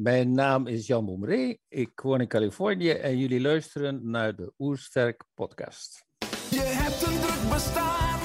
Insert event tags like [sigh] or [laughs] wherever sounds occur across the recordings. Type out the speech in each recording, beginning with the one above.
Mijn naam is Jan Bomré, ik woon in Californië en jullie luisteren naar de Oersterk podcast. Je hebt een druk bestaan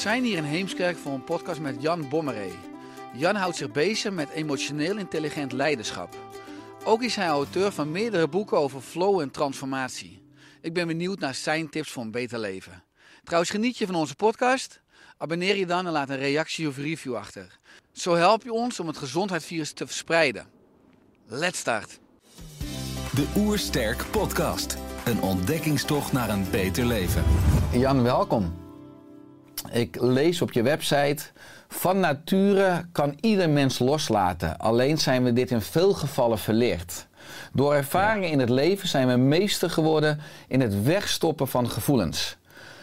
zijn hier in Heemskerk voor een podcast met Jan Bommeré. Jan houdt zich bezig met emotioneel intelligent leiderschap. Ook is hij auteur van meerdere boeken over flow en transformatie. Ik ben benieuwd naar zijn tips voor een beter leven. Trouwens, geniet je van onze podcast? Abonneer je dan en laat een reactie of review achter. Zo help je ons om het gezondheidsvirus te verspreiden. Let's start! De Oersterk Podcast. Een ontdekkingstocht naar een beter leven. Jan, welkom. Ik lees op je website. Van nature kan ieder mens loslaten. Alleen zijn we dit in veel gevallen verleerd. Door ervaringen in het leven zijn we meester geworden in het wegstoppen van gevoelens.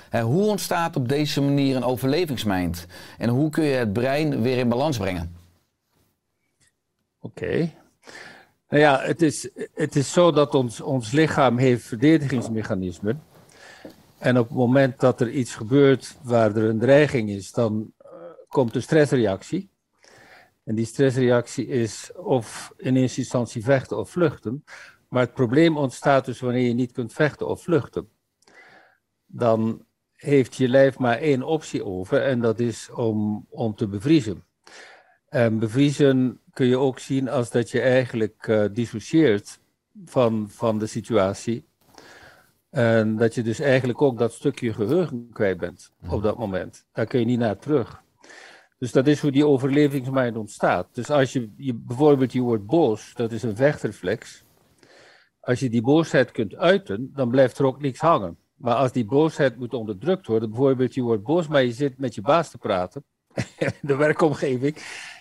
En hoe ontstaat op deze manier een overlevingsmind? En hoe kun je het brein weer in balans brengen? Oké. Nou ja, het is, het is zo dat ons, ons lichaam heeft verdedigingsmechanismen. En op het moment dat er iets gebeurt waar er een dreiging is, dan eh, komt de stressreactie. En die stressreactie is of in eerste instantie vechten of vluchten. Maar het probleem ontstaat dus wanneer je niet kunt vechten of vluchten. Dan heeft je lijf maar één optie over en dat is om, om te bevriezen. En bevriezen kun je ook zien als dat je eigenlijk eh dissocieert van, van de situatie. En dat je dus eigenlijk ook dat stukje geheugen kwijt bent op dat moment. Daar kun je niet naar terug. Dus dat is hoe die overlevingsmind ontstaat. Dus als je, je bijvoorbeeld je wordt boos, dat is een vechtreflex. Als je die boosheid kunt uiten, dan blijft er ook niks hangen. Maar als die boosheid moet onderdrukt worden, bijvoorbeeld je wordt boos, maar je zit met je baas te praten, [laughs] de werkomgeving,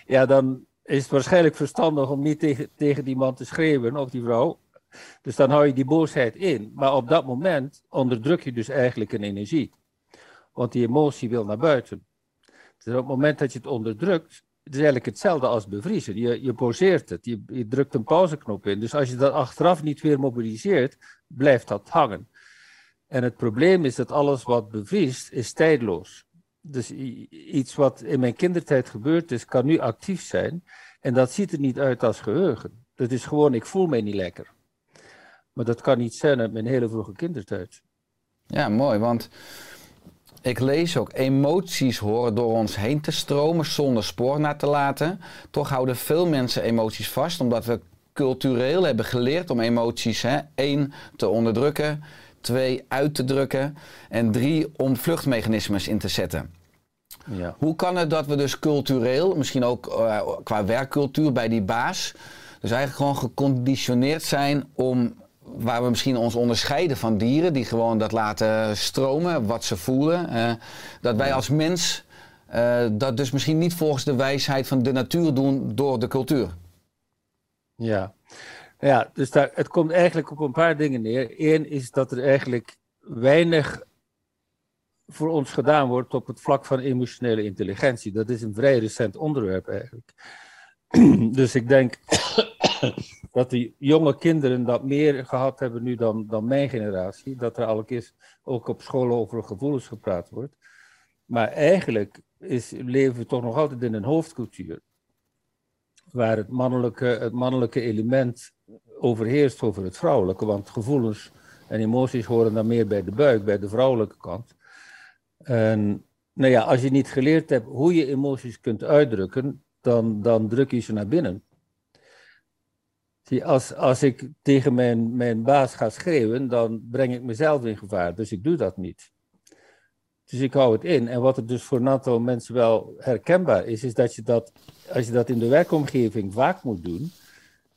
ja, dan is het waarschijnlijk verstandig om niet tegen, tegen die man te schreeuwen of die vrouw. Dus dan hou je die boosheid in. Maar op dat moment onderdruk je dus eigenlijk een energie. Want die emotie wil naar buiten. Dus op het moment dat je het onderdrukt, het is eigenlijk hetzelfde als bevriezen. Je, je pauzeert het, je, je drukt een pauzeknop in. Dus als je dat achteraf niet weer mobiliseert, blijft dat hangen. En het probleem is dat alles wat bevriest, is tijdloos. Dus iets wat in mijn kindertijd gebeurd is, kan nu actief zijn. En dat ziet er niet uit als geheugen. Dat is gewoon, ik voel mij niet lekker. Maar dat kan niet zijn uit mijn hele vroege kindertijd. Ja, mooi, want ik lees ook emoties horen door ons heen te stromen zonder spoor na te laten. Toch houden veel mensen emoties vast, omdat we cultureel hebben geleerd om emoties, hè, één, te onderdrukken, twee, uit te drukken en drie, om vluchtmechanismes in te zetten. Ja. Hoe kan het dat we dus cultureel, misschien ook eh, qua werkcultuur bij die baas, dus eigenlijk gewoon geconditioneerd zijn om, waar we misschien ons onderscheiden van dieren, die gewoon dat laten stromen, wat ze voelen, eh, dat wij als mens eh, dat dus misschien niet volgens de wijsheid van de natuur doen door de cultuur. Ja, ja dus daar, het komt eigenlijk op een paar dingen neer. Eén is dat er eigenlijk weinig voor ons gedaan wordt op het vlak van emotionele intelligentie. Dat is een vrij recent onderwerp eigenlijk. [clears throat] Dus ik denk dat die jonge kinderen dat meer gehad hebben nu dan, dan mijn generatie. Dat er al een keer ook op school over gevoelens gepraat wordt. Maar eigenlijk is, leven we toch nog altijd in een hoofdcultuur waar het mannelijke, het mannelijke element overheerst over het vrouwelijke. Want gevoelens en emoties horen dan meer bij de buik, bij de vrouwelijke kant. En nou ja, als je niet geleerd hebt hoe je emoties kunt uitdrukken, dan, dan druk je ze naar binnen. Als, als ik tegen mijn, mijn baas ga schreeuwen, dan breng ik mezelf in gevaar. Dus ik doe dat niet. Dus ik hou het in. En wat er dus voor een aantal mensen wel herkenbaar is, is dat je dat, als je dat in de werkomgeving vaak moet doen,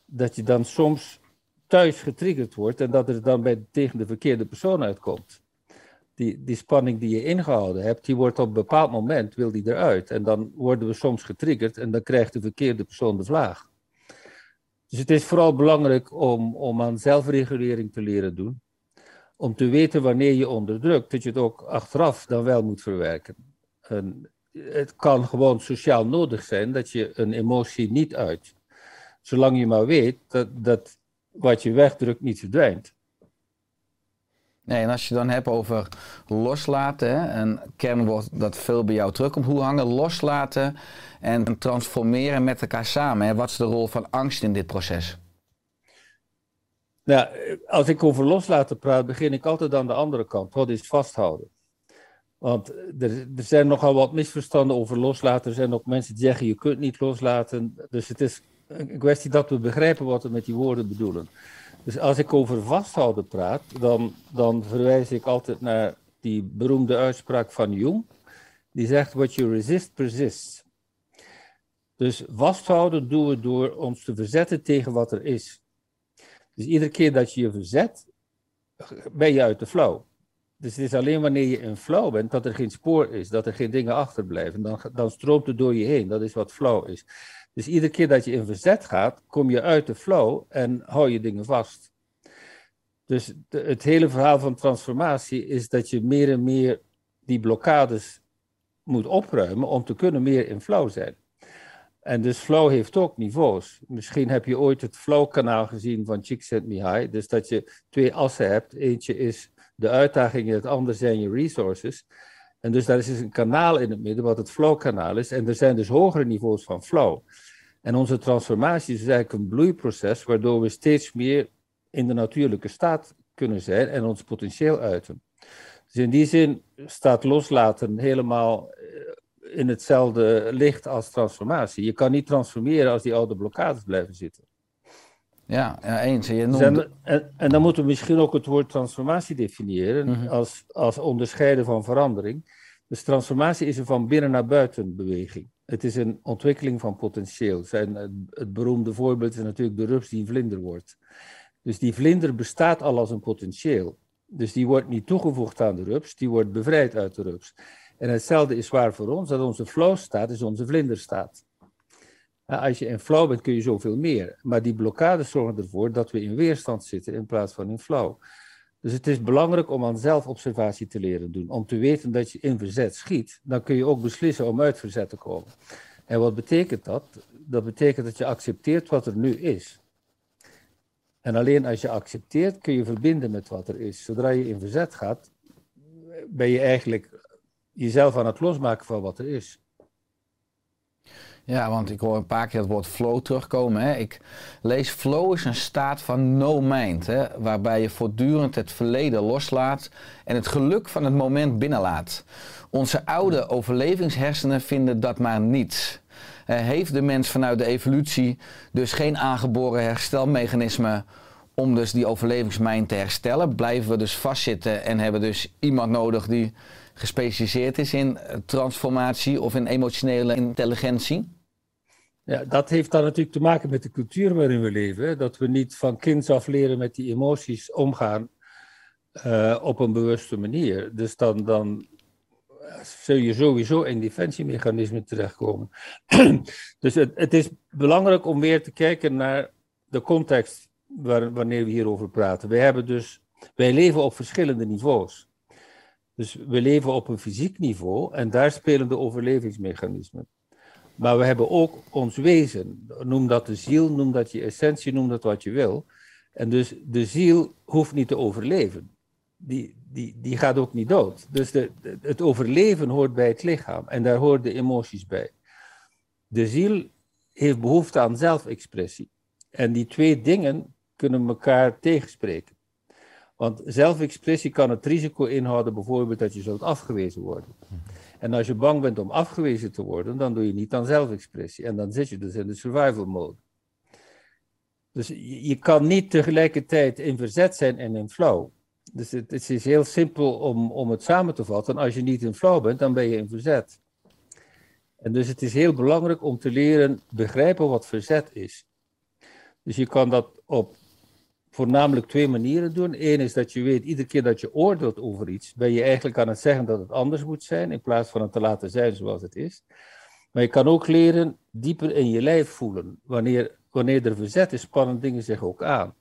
dat je dan soms thuis getriggerd wordt en dat er dan bij, tegen de verkeerde persoon uitkomt. Die, die spanning die je ingehouden hebt, die wordt op een bepaald moment, wil die eruit. En dan worden we soms getriggerd en dan krijgt de verkeerde persoon de vlaag. Dus het is vooral belangrijk om, om aan zelfregulering te leren doen om te weten wanneer je onderdrukt, dat je het ook achteraf dan wel moet verwerken. En het kan gewoon sociaal nodig zijn dat je een emotie niet uit. Zolang je maar weet dat, dat wat je wegdrukt niet verdwijnt. Nee, en als je dan hebt over loslaten, hè, een kernwoord dat veel bij jou terugkomt, hoe hangen loslaten en transformeren met elkaar samen? Wat is de rol van angst in dit proces? Nou, als ik over loslaten praat, begin ik altijd aan de andere kant. Wat is vasthouden? Want er, er, zijn nogal wat misverstanden over loslaten. Er zijn ook mensen die zeggen je kunt niet loslaten. Dus het is een kwestie dat we begrijpen wat we met die woorden bedoelen. Dus als ik over vasthouden praat, dan, dan verwijs ik altijd naar die beroemde uitspraak van Jung. Die zegt: What you resist, persists. Dus vasthouden doen we door ons te verzetten tegen wat er is. Dus iedere keer dat je je verzet, ben je uit de flow. Dus het is alleen wanneer je in flow bent dat er geen spoor is, dat er geen dingen achterblijven. Dan, dan stroomt het door je heen. Dat is wat flow is. Dus iedere keer dat je in verzet gaat, kom je uit de flow en hou je dingen vast. Dus het hele verhaal van transformatie is dat je meer en meer die blokkades moet opruimen om te kunnen meer in flow zijn. En dus flow heeft ook niveaus. Misschien heb je ooit het flow-kanaal gezien van Csikszentmihalyi. Dus dat je twee assen hebt. Eentje is de uitdagingen, het andere zijn je resources. En dus daar is dus een kanaal in het midden, wat het flow-kanaal is. En er zijn dus hogere niveaus van flow. En onze transformatie is eigenlijk een bloeiproces, waardoor we steeds meer in de natuurlijke staat kunnen zijn en ons potentieel uiten. Dus in die zin staat loslaten helemaal eh, in hetzelfde licht als transformatie. Je kan niet transformeren als die oude blokkades blijven zitten. Ja, ja eens. Je noemt... en, en, dan moeten we misschien ook het woord transformatie definiëren mhm. als, als onderscheiden van verandering. Dus transformatie is een van binnen naar buiten beweging. Het is een ontwikkeling van potentieel. Zijn, het, het beroemde voorbeeld is natuurlijk de rups die een vlinder wordt. Dus die vlinder bestaat al als een potentieel. Dus die wordt niet toegevoegd aan de rups, die wordt bevrijd uit de rups. En hetzelfde is waar voor ons, dat onze flow staat is onze vlinderstaat. Als je in flow bent kun je zoveel meer, maar die blokkades zorgen ervoor dat we in weerstand zitten in plaats van in flow. Dus het is belangrijk om aan zelfobservatie te leren doen. Om te weten dat je in verzet schiet, dan kun je ook beslissen om uit verzet te komen. En wat betekent dat? Dat betekent dat je accepteert wat er nu is. En alleen als je accepteert kun je verbinden met wat er is. Zodra je in verzet gaat, ben je eigenlijk jezelf aan het losmaken van wat er is. Ja, want ik hoor een paar keer het woord flow terugkomen. Hè. Ik lees flow is een staat van no mind, hè, waarbij je voortdurend het verleden loslaat en het geluk van het moment binnenlaat. Onze oude overlevingshersenen vinden dat maar niets. Heeft de mens vanuit de evolutie dus geen aangeboren herstelmechanisme om dus die overlevingsmijn te herstellen? Blijven we dus vastzitten en hebben dus iemand nodig die gespecialiseerd is in transformatie of in emotionele intelligentie? Ja, dat heeft dan natuurlijk te maken met de cultuur waarin we leven. Dat we niet van kinds af leren met die emoties omgaan uh, op een bewuste manier. Dus dan, dan zul je sowieso in defensiemechanismen terechtkomen. [clears throat] dus het, het, is belangrijk om weer te kijken naar de context waar, wanneer we hierover praten. Wij, hebben dus, wij leven op verschillende niveaus. Dus we leven op een fysiek niveau en daar spelen de overlevingsmechanismen. Maar we hebben ook ons wezen. Noem dat de ziel, noem dat je essentie, noem dat wat je wil. En dus de ziel hoeft niet te overleven. Die, die, die gaat ook niet dood. Dus de, het overleven hoort bij het lichaam en daar horen de emoties bij. De ziel heeft behoefte aan zelfexpressie. En die twee dingen kunnen elkaar tegenspreken. Want zelfexpressie kan het risico inhouden, bijvoorbeeld dat je zult afgewezen worden. En als je bang bent om afgewezen te worden, dan doe je niet aan zelfexpressie. En dan zit je dus in de survival mode. Dus je, kan niet tegelijkertijd in verzet zijn en in flow. Dus het, het is heel simpel om, om het samen te vatten. Als je niet in flow bent, dan ben je in verzet. En dus het is heel belangrijk om te leren begrijpen wat verzet is. Dus je kan dat op voornamelijk twee manieren doen. Eén is dat je weet, iedere keer dat je oordeelt over iets, ben je eigenlijk aan het zeggen dat het anders moet zijn, in plaats van het te laten zijn zoals het is. Maar je kan ook leren dieper in je lijf voelen. Wanneer, wanneer er verzet is, spannen dingen zich ook aan.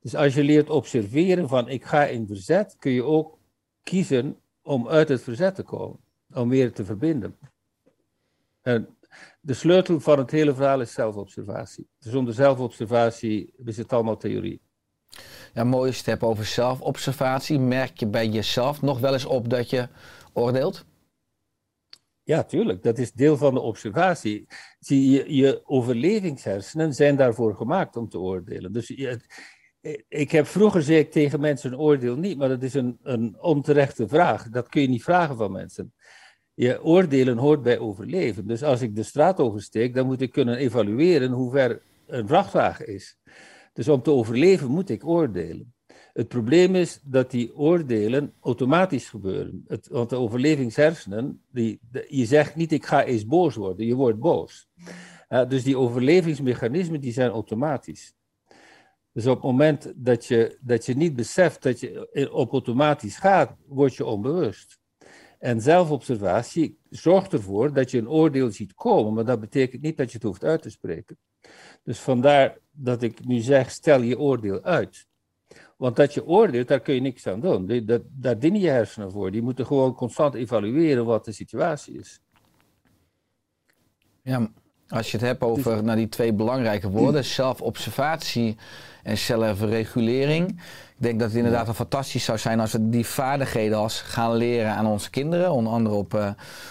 Dus als je leert observeren van ik ga in verzet, kun je ook kiezen om uit het verzet te komen, om weer te verbinden. En de sleutel van het hele verhaal is zelfobservatie. Zonder zelfobservatie is het allemaal theorie. Ja, mooi als je het hebt over zelfobservatie. Merk je bij jezelf nog wel eens op dat je oordeelt? Ja, tuurlijk. Dat is deel van de observatie. Zie, je, je overlevingshersenen zijn daarvoor gemaakt om te oordelen. Dus je, ik heb vroeger zei ik tegen mensen een oordeel niet, maar dat is een, een onterechte vraag. Dat kun je niet vragen van mensen. Je oordelen hoort bij overleven. Dus als ik de straat oversteek, dan moet ik kunnen evalueren hoe ver een vrachtwagen is. Dus om te overleven moet ik oordelen. Het probleem is dat die oordelen automatisch gebeuren. Het, want de overlevingshersenen, die, je zegt niet ik ga eens boos worden, je wordt boos. dus die overlevingsmechanismen die zijn automatisch. Dus op het moment dat je, dat je niet beseft dat je op automatisch gaat, word je onbewust. En zelfobservatie zorgt ervoor dat je een oordeel ziet komen, maar dat betekent niet dat je het hoeft uit te spreken. Dus vandaar dat ik nu zeg, stel je oordeel uit. Want dat je oordeelt, daar kun je niks aan doen. Daar dienen je hersenen voor. Die moeten gewoon constant evalueren wat de situatie is. Ja, als je het hebt over nou, die twee belangrijke woorden, [clears throat] zelfobservatie en zelfregulering. Ik denk dat het inderdaad fantastisch zou zijn als we die vaardigheden als gaan leren aan onze kinderen, onder andere op, uh,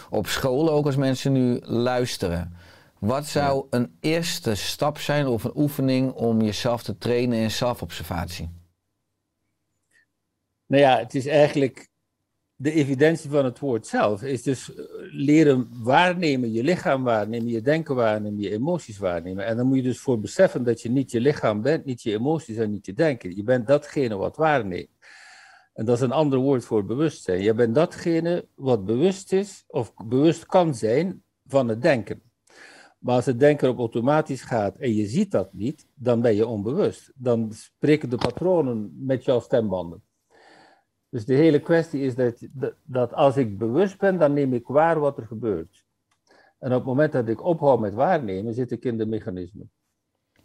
op scholen ook als mensen nu luisteren. Wat zou een eerste stap zijn of een oefening om jezelf te trainen in zelfobservatie? Nou ja, het is eigenlijk de evidentie van het woord zelf is dus eh, leren waarnemen, je lichaam waarnemen, je denken waarnemen, je emoties waarnemen. En dan moet je dus voor beseffen dat je niet je lichaam bent, niet je emoties en niet je denken. Je bent datgene wat waarneemt. En dat is een ander woord voor bewustzijn. Je bent datgene wat bewust is of bewust kan zijn van het denken. Maar als het denken op automatisch gaat en je ziet dat niet, dan ben je onbewust. Dan spreken de patronen met jouw stembanden. Dus de hele kwestie is dat, dat als ik bewust ben, dan neem ik waar wat er gebeurt. En op het moment dat ik ophoud met waarnemen, zit ik in de mechanismen.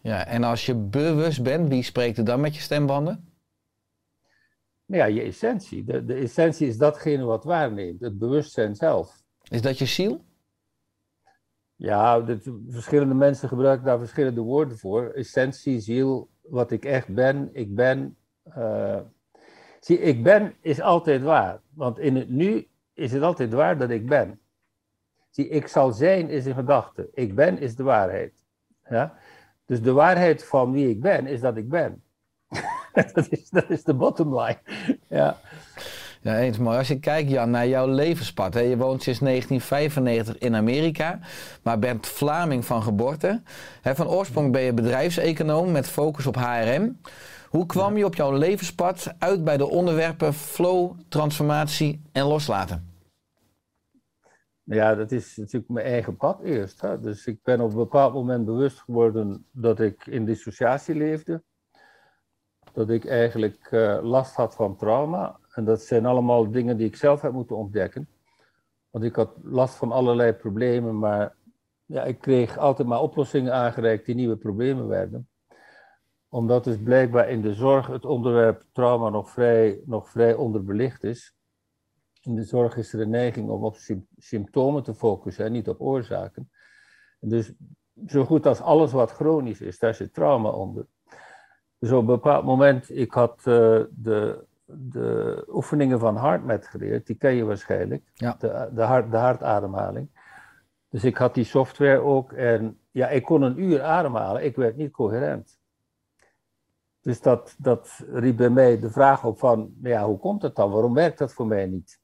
Ja, en als je bewust bent, wie spreekt er dan met je stembanden? Nou ja, je essentie. De, de essentie is datgene wat waarneemt, het bewustzijn zelf. Is dat je ziel? Ja, verschillende mensen gebruiken daar verschillende woorden voor. Essentie, ziel, wat ik echt ben, ik ben. Uh, Zie, ik ben is altijd waar. Want in het nu is het altijd waar dat ik ben. Zie, ik zal zijn is een gedachte. Ik ben is de waarheid. Ja? Dus de waarheid van wie ik ben is dat ik ben. [laughs] dat, is, dat is de bottom line. ja. Eens mooi. Als je kijkt, Jan, naar jouw levenspad. Hè? Je woont sinds 1995 in Amerika, maar bent Vlaming van geboorte. Hè, van oorsprong ben je bedrijfseconoom met focus op HRM. Hoe kwam je op jouw levenspad uit bij de onderwerpen flow, transformatie en loslaten? Ja, dat is natuurlijk mijn eigen pad eerst. Hè. Dus ik ben op een bepaald moment bewust geworden dat ik in dissociatie leefde. Dat ik eigenlijk uh, last had van trauma. En dat zijn allemaal dingen die ik zelf heb moeten ontdekken. Want ik had last van allerlei problemen, maar ja, ik kreeg altijd maar oplossingen aangereikt die nieuwe problemen werden omdat dus blijkbaar in de zorg het onderwerp trauma nog vrij, nog vrij onderbelicht is. In de zorg is er een neiging om op symptomen te focussen en niet op oorzaken. Dus zo goed als alles wat chronisch is, daar zit trauma onder. Dus op een bepaald moment, ik had uh, de, de oefeningen van HeartMath geleerd, die ken je waarschijnlijk, ja. de, de, hart, de hartademhaling. Dus ik had die software ook en ja, ik kon een uur ademhalen, ik werd niet coherent. Dus dat, dat riep bij mij de vraag op van, ja, hoe komt het dan? Waarom werkt dat voor mij niet?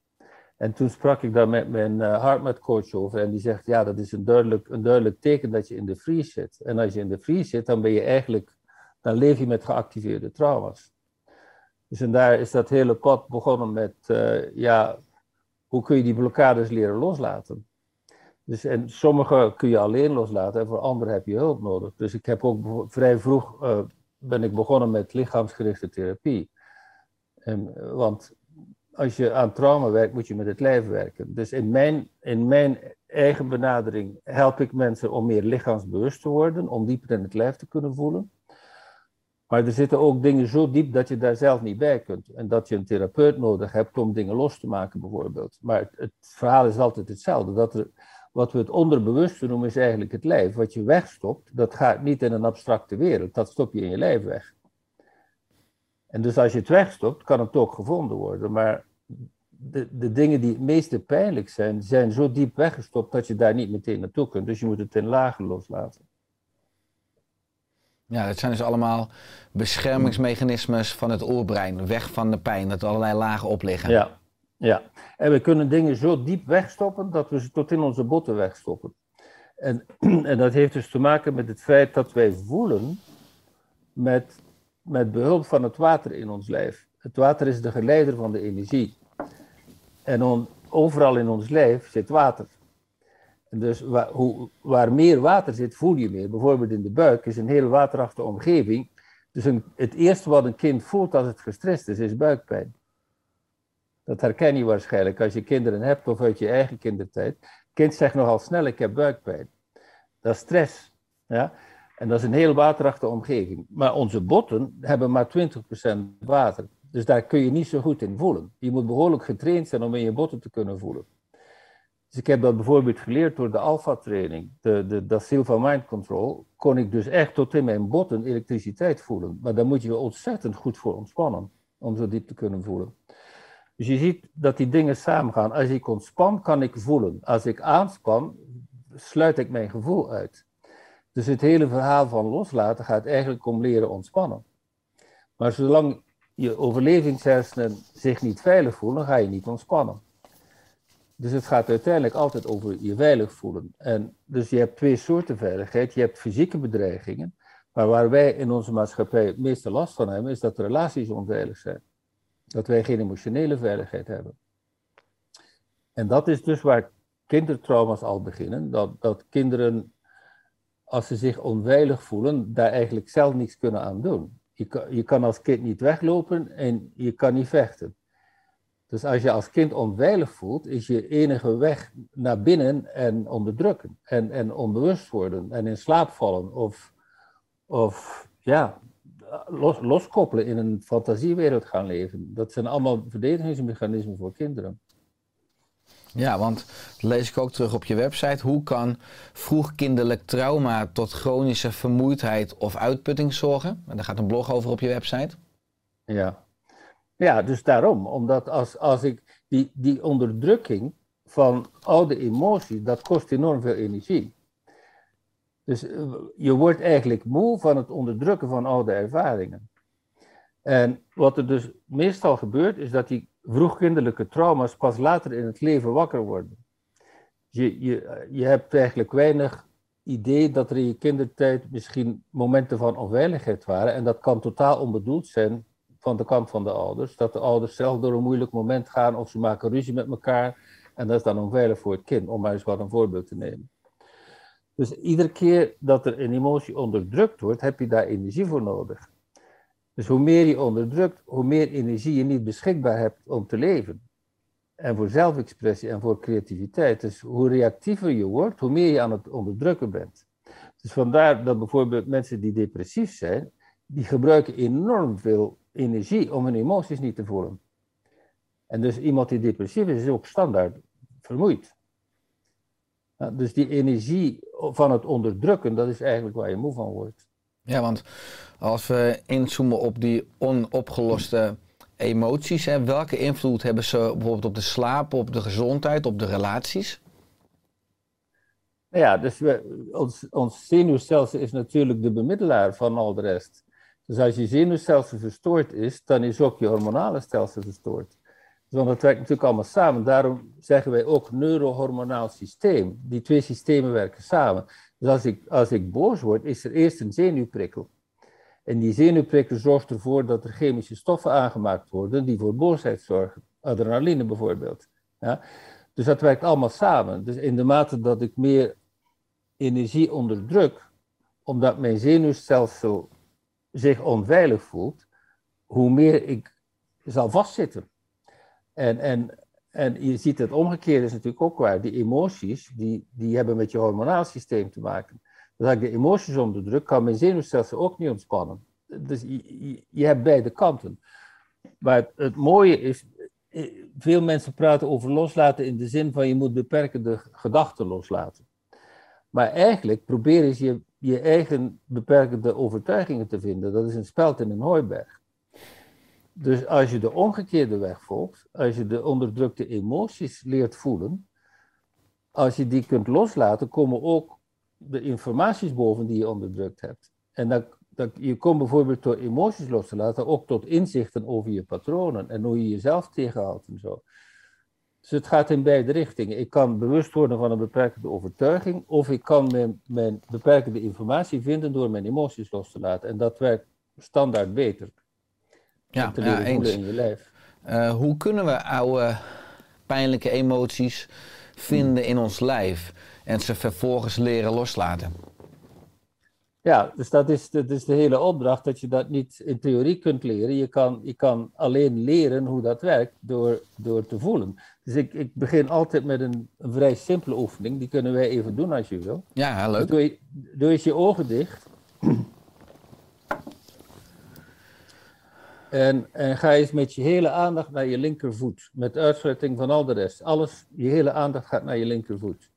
En toen sprak ik daar met mijn uh, coach over en die zegt, ja, dat is een duidelijk, een duidelijk teken dat je in de freeze zit. En als je in de freeze zit, dan ben je eigenlijk, dan leef je met geactiveerde trauma's. Dus en daar is dat hele pad begonnen met, eh, ja, hoe kun je die blokkades leren loslaten? Dus en sommige kun je alleen loslaten en voor anderen heb je hulp nodig. Dus ik heb ook vrij vroeg eh, ben ik begonnen met lichaamsgerichte therapie. Eh, want als je aan trauma werkt, moet je met het lijf werken. Dus in mijn, in mijn eigen benadering help ik mensen om meer lichaamsbewust te worden, om dieper in het lijf te kunnen voelen. Maar er zitten ook dingen zo diep dat je daar zelf niet bij kunt. En dat je een therapeut nodig hebt om dingen los te maken, bijvoorbeeld. Maar het, het verhaal is altijd hetzelfde. Dat er, wat we het onderbewuste noemen, is eigenlijk het lijf. Wat je wegstopt, dat gaat niet in een abstracte wereld. Dat stop je in je lijf weg. En dus als je het wegstopt, kan het ook gevonden worden. Maar de, de dingen die het meeste pijnlijk zijn, zijn zo diep weggestopt dat je daar niet meteen naartoe kunt. Dus je moet het in lagen loslaten. Ja, dat zijn dus allemaal beschermingsmechanismes van het oerbrein. Weg van de pijn, dat er allerlei lagen op liggen. Ja, ja. En we kunnen dingen zo diep wegstoppen dat we ze tot in onze botten wegstoppen. En, [clears throat] en dat heeft dus te maken met het feit dat wij voelen met, met behulp van het water in ons lijf. Het water is de geleider van de energie. En overal in ons lijf zit water. Dus waar, hoe, waar meer water zit, voel je meer. Bijvoorbeeld in de buik is een heel waterachtige omgeving. Dus een, het eerste wat een kind voelt als het gestrest is, is buikpijn. Dat herken je waarschijnlijk als je kinderen hebt of uit je eigen kindertijd. Kind zegt nogal snel, ik heb buikpijn. Dat is stress. Ja? En dat is een heel waterachtige omgeving. Maar onze botten hebben maar 20% water. Dus daar kun je niet zo goed in voelen. Je moet behoorlijk getraind zijn om in je botten te kunnen voelen. Dus ik heb dat bijvoorbeeld geleerd door de Alpha-training, de, de, dat Silva Mind Control, kon ik dus echt tot in mijn botten elektriciteit voelen. Maar daar moet je ontzettend goed voor ontspannen, om zo diep te kunnen voelen. Dus je ziet dat die dingen samengaan. Als ik ontspan, kan ik voelen. Als ik aanspan, sluit ik mijn gevoel uit. Dus het hele verhaal van loslaten gaat eigenlijk om leren ontspannen. Maar zolang je overlevingshersenen zich niet veilig voelen, ga je niet ontspannen. Dus het gaat uiteindelijk altijd over je veilig voelen. En dus je hebt twee soorten veiligheid. Je hebt fysieke bedreigingen. Maar waar wij in onze maatschappij het meeste last van hebben, is dat relaties onveilig zijn. Dat wij geen emotionele veiligheid hebben. En dat is dus waar kindertrauma's al beginnen. Dat, dat kinderen, als ze zich onveilig voelen, daar eigenlijk zelf niets kunnen aan doen. Je kan, je kan als kind niet weglopen en je kan niet vechten. Dus als je als kind onveilig voelt, is je enige weg naar binnen en onderdrukken. En, en onbewust worden en in slaap vallen. Of, of ja, los, loskoppelen in een fantasiewereld gaan leven. Dat zijn allemaal verdedigingsmechanismen voor kinderen. Ja, want dat lees ik ook terug op je website. Hoe kan vroegkinderlijk trauma tot chronische vermoeidheid of uitputting zorgen? En daar gaat een blog over op je website. Ja, ja dus daarom. Omdat als, als ik die, die onderdrukking van oude emotie, dat kost enorm veel energie. Dus eh, je wordt eigenlijk moe van het onderdrukken van oude ervaringen. En wat er dus meestal gebeurt, is dat die vroegkinderlijke trauma's pas later in het leven wakker worden. Je, je, je hebt eigenlijk weinig idee dat er in je kindertijd misschien momenten van onveiligheid waren. En dat kan totaal onbedoeld zijn van de kant van de ouders. Dat de ouders zelf door een moeilijk moment gaan of ze maken ruzie met elkaar. En dat is dan onveilig voor het kind, om maar eens wat een voorbeeld te nemen. Dus iedere keer dat er een emotie onderdrukt wordt, heb je daar energie voor nodig. Dus hoe meer je onderdrukt, hoe meer energie je niet beschikbaar hebt om te leven. En voor zelfexpressie en voor creativiteit. Dus hoe reactiever je wordt, hoe meer je aan het onderdrukken bent. Dus vandaar dat bijvoorbeeld mensen die depressief zijn, die gebruiken enorm veel energie om hun emoties niet te voelen. En dus iemand die depressief is, is ook standaard vermoeid. Ja, dus die energie van het onderdrukken, dat is eigenlijk waar je moe van wordt. Ja, want als we inzoomen op die onopgeloste emoties, hè, welke invloed hebben ze bijvoorbeeld op de slaap, op de gezondheid, op de relaties? Nou ja, dus we, ons, ons zenuwstelsel is natuurlijk de bemiddelaar van al de rest. Dus als je zenuwstelsel verstoord is, dan is ook je hormonale stelsel verstoord. Dus want dat werkt natuurlijk allemaal samen. Daarom zeggen wij ook neurohormonaal systeem. Die twee systemen werken samen. Dus als ik, als ik boos word, is er eerst een zenuwprikkel. En die zenuwprikkel zorgt ervoor dat er chemische stoffen aangemaakt worden die voor boosheid zorgen. Adrenaline bijvoorbeeld. Ja? Dus dat werkt allemaal samen. Dus in de mate dat ik meer energie onderdruk, omdat mijn zenuwstelsel zich onveilig voelt, hoe meer ik zal vastzitten. En, en, en je ziet het omgekeerde is natuurlijk ook waar. Die emoties, die, die hebben met je hormonaal systeem te maken. Dus als ik de emoties onderdruk, kan mijn zenuwstelsel ook niet ontspannen. Dus je, je, hebt beide kanten. Maar het, het mooie is, eh, veel mensen praten over loslaten in de zin van je moet beperkende gedachten loslaten. Maar eigenlijk probeer eens je, je eigen beperkende overtuigingen te vinden. Dat is een speld in een hooiberg. Dus als je de omgekeerde weg volgt, als je de onderdrukte emoties leert voelen, als je die kunt loslaten, komen ook de informaties boven die je onderdrukt hebt. En dan, je komt bijvoorbeeld door emoties los te laten ook tot inzichten over je patronen en hoe je jezelf tegenhoudt en zo. Dus het gaat in beide richtingen. Ik kan bewust worden van een beperkende overtuiging, of ik kan mijn, mijn beperkende informatie vinden door mijn emoties los te laten. En dat werkt standaard beter. Ja, te leren eens. in je lijf. Eh, hoe kunnen we oude pijnlijke emoties vinden in ons lijf en ze vervolgens leren loslaten? Ja, dus dat is, dat is de hele opdracht, dat je dat niet in theorie kunt leren. Je kan, je kan alleen leren hoe dat werkt door, door te voelen. Dus ik, ik begin altijd met een, een vrij simpele oefening. Die kunnen wij even doen als je wil. Ja, leuk. Doe je, doe eens je ogen dicht. En, en ga eens met je hele aandacht naar je linkervoet. Met uitsluiting van al de rest. Alles, je hele aandacht gaat naar je linkervoet.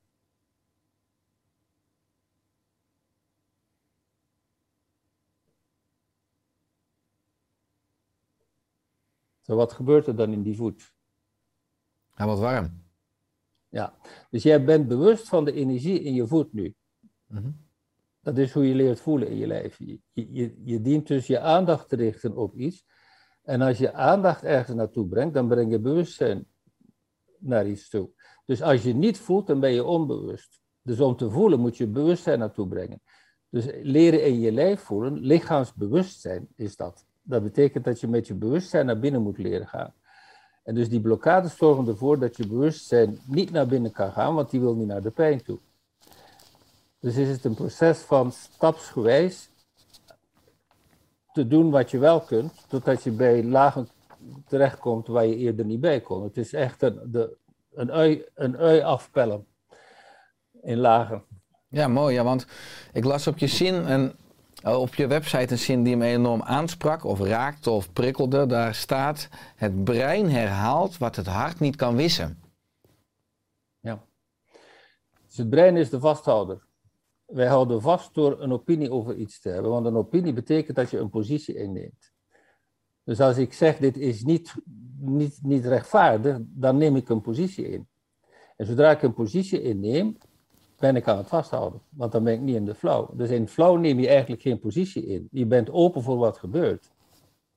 Zo, wat gebeurt er dan in die voet? Ja, wat warm. Ja, dus jij bent bewust van de energie in je voet nu. Mhm. Dat is hoe je leert voelen in je lijf. Je, je, je dient dus je aandacht te richten op iets. En als je aandacht ergens naartoe brengt, dan breng je bewustzijn naar iets toe. Dus als je niet voelt, dan ben je onbewust. Dus om te voelen moet je bewustzijn naartoe brengen. Dus leren in je lijf voelen, lichaamsbewustzijn is dat. Dat betekent dat je met je bewustzijn naar binnen moet leren gaan. En dus die blokkades zorgen ervoor dat je bewustzijn niet naar binnen kan gaan, want die wil niet naar de pijn toe. Dus is het een proces van stapsgewijs te doen wat je wel kunt, totdat je bij lagen terechtkomt waar je eerder niet bij kon. Het is echt een, de, een, ui, een ui afpellen in lagen. Ja, mooi. Ja, want ik las op je zin en eh, op je website een zin die me enorm aansprak of raakte of prikkelde. Daar staat: Het brein herhaalt wat het hart niet kan wissen. Ja. Dus het brein is de vasthouder. Wij houden vast door een opinie over iets te hebben, want een opinie betekent dat je een positie inneemt. Dus als ik zeg dit is niet, niet, niet rechtvaardig, dan neem ik een positie in. En zodra ik een positie inneem, ben ik aan het vasthouden, want dan ben ik niet in de flow. Dus in flow neem je eigenlijk geen positie in. Je bent open voor wat gebeurt.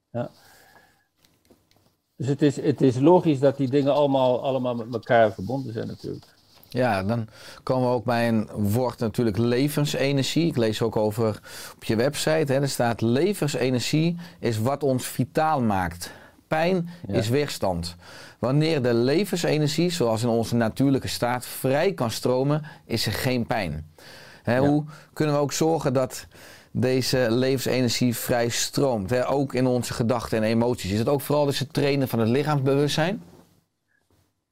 Ja. Dus het is, het is logisch dat die dingen allemaal, allemaal met elkaar verbonden zijn natuurlijk. Ja, dan komen we ook bij een woord natuurlijk levensenergie. Ik lees ook over op je website. Hè, er staat levensenergie is wat ons vitaal maakt. Pijn Ja. is weerstand. Wanneer de levensenergie, zoals in onze natuurlijke staat, vrij kan stromen, is er geen pijn. Hè, Ja. Hoe kunnen we ook zorgen dat deze levensenergie vrij stroomt? Hè? Ook in onze gedachten en emoties. Is het ook vooral dus het trainen van het lichaamsbewustzijn?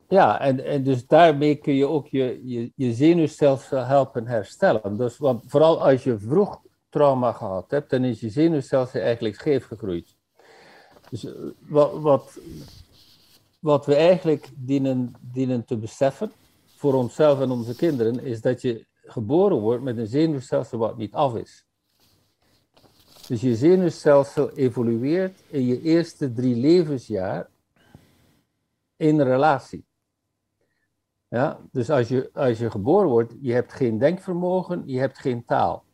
Ja, en, en dus daarmee kun je ook je, je, je zenuwstelsel helpen herstellen. Dus, want vooral als je vroeg trauma gehad hebt, dan is je zenuwstelsel eigenlijk scheef gegroeid. Dus eh, wat, wat, wat we eigenlijk dienen, dienen te beseffen, voor onszelf en onze kinderen, is dat je geboren wordt met een zenuwstelsel wat niet af is. Dus je zenuwstelsel evolueert in je eerste drie levensjaar in relatie. Ja, dus als je, als je geboren wordt, je hebt geen denkvermogen, je hebt geen taal.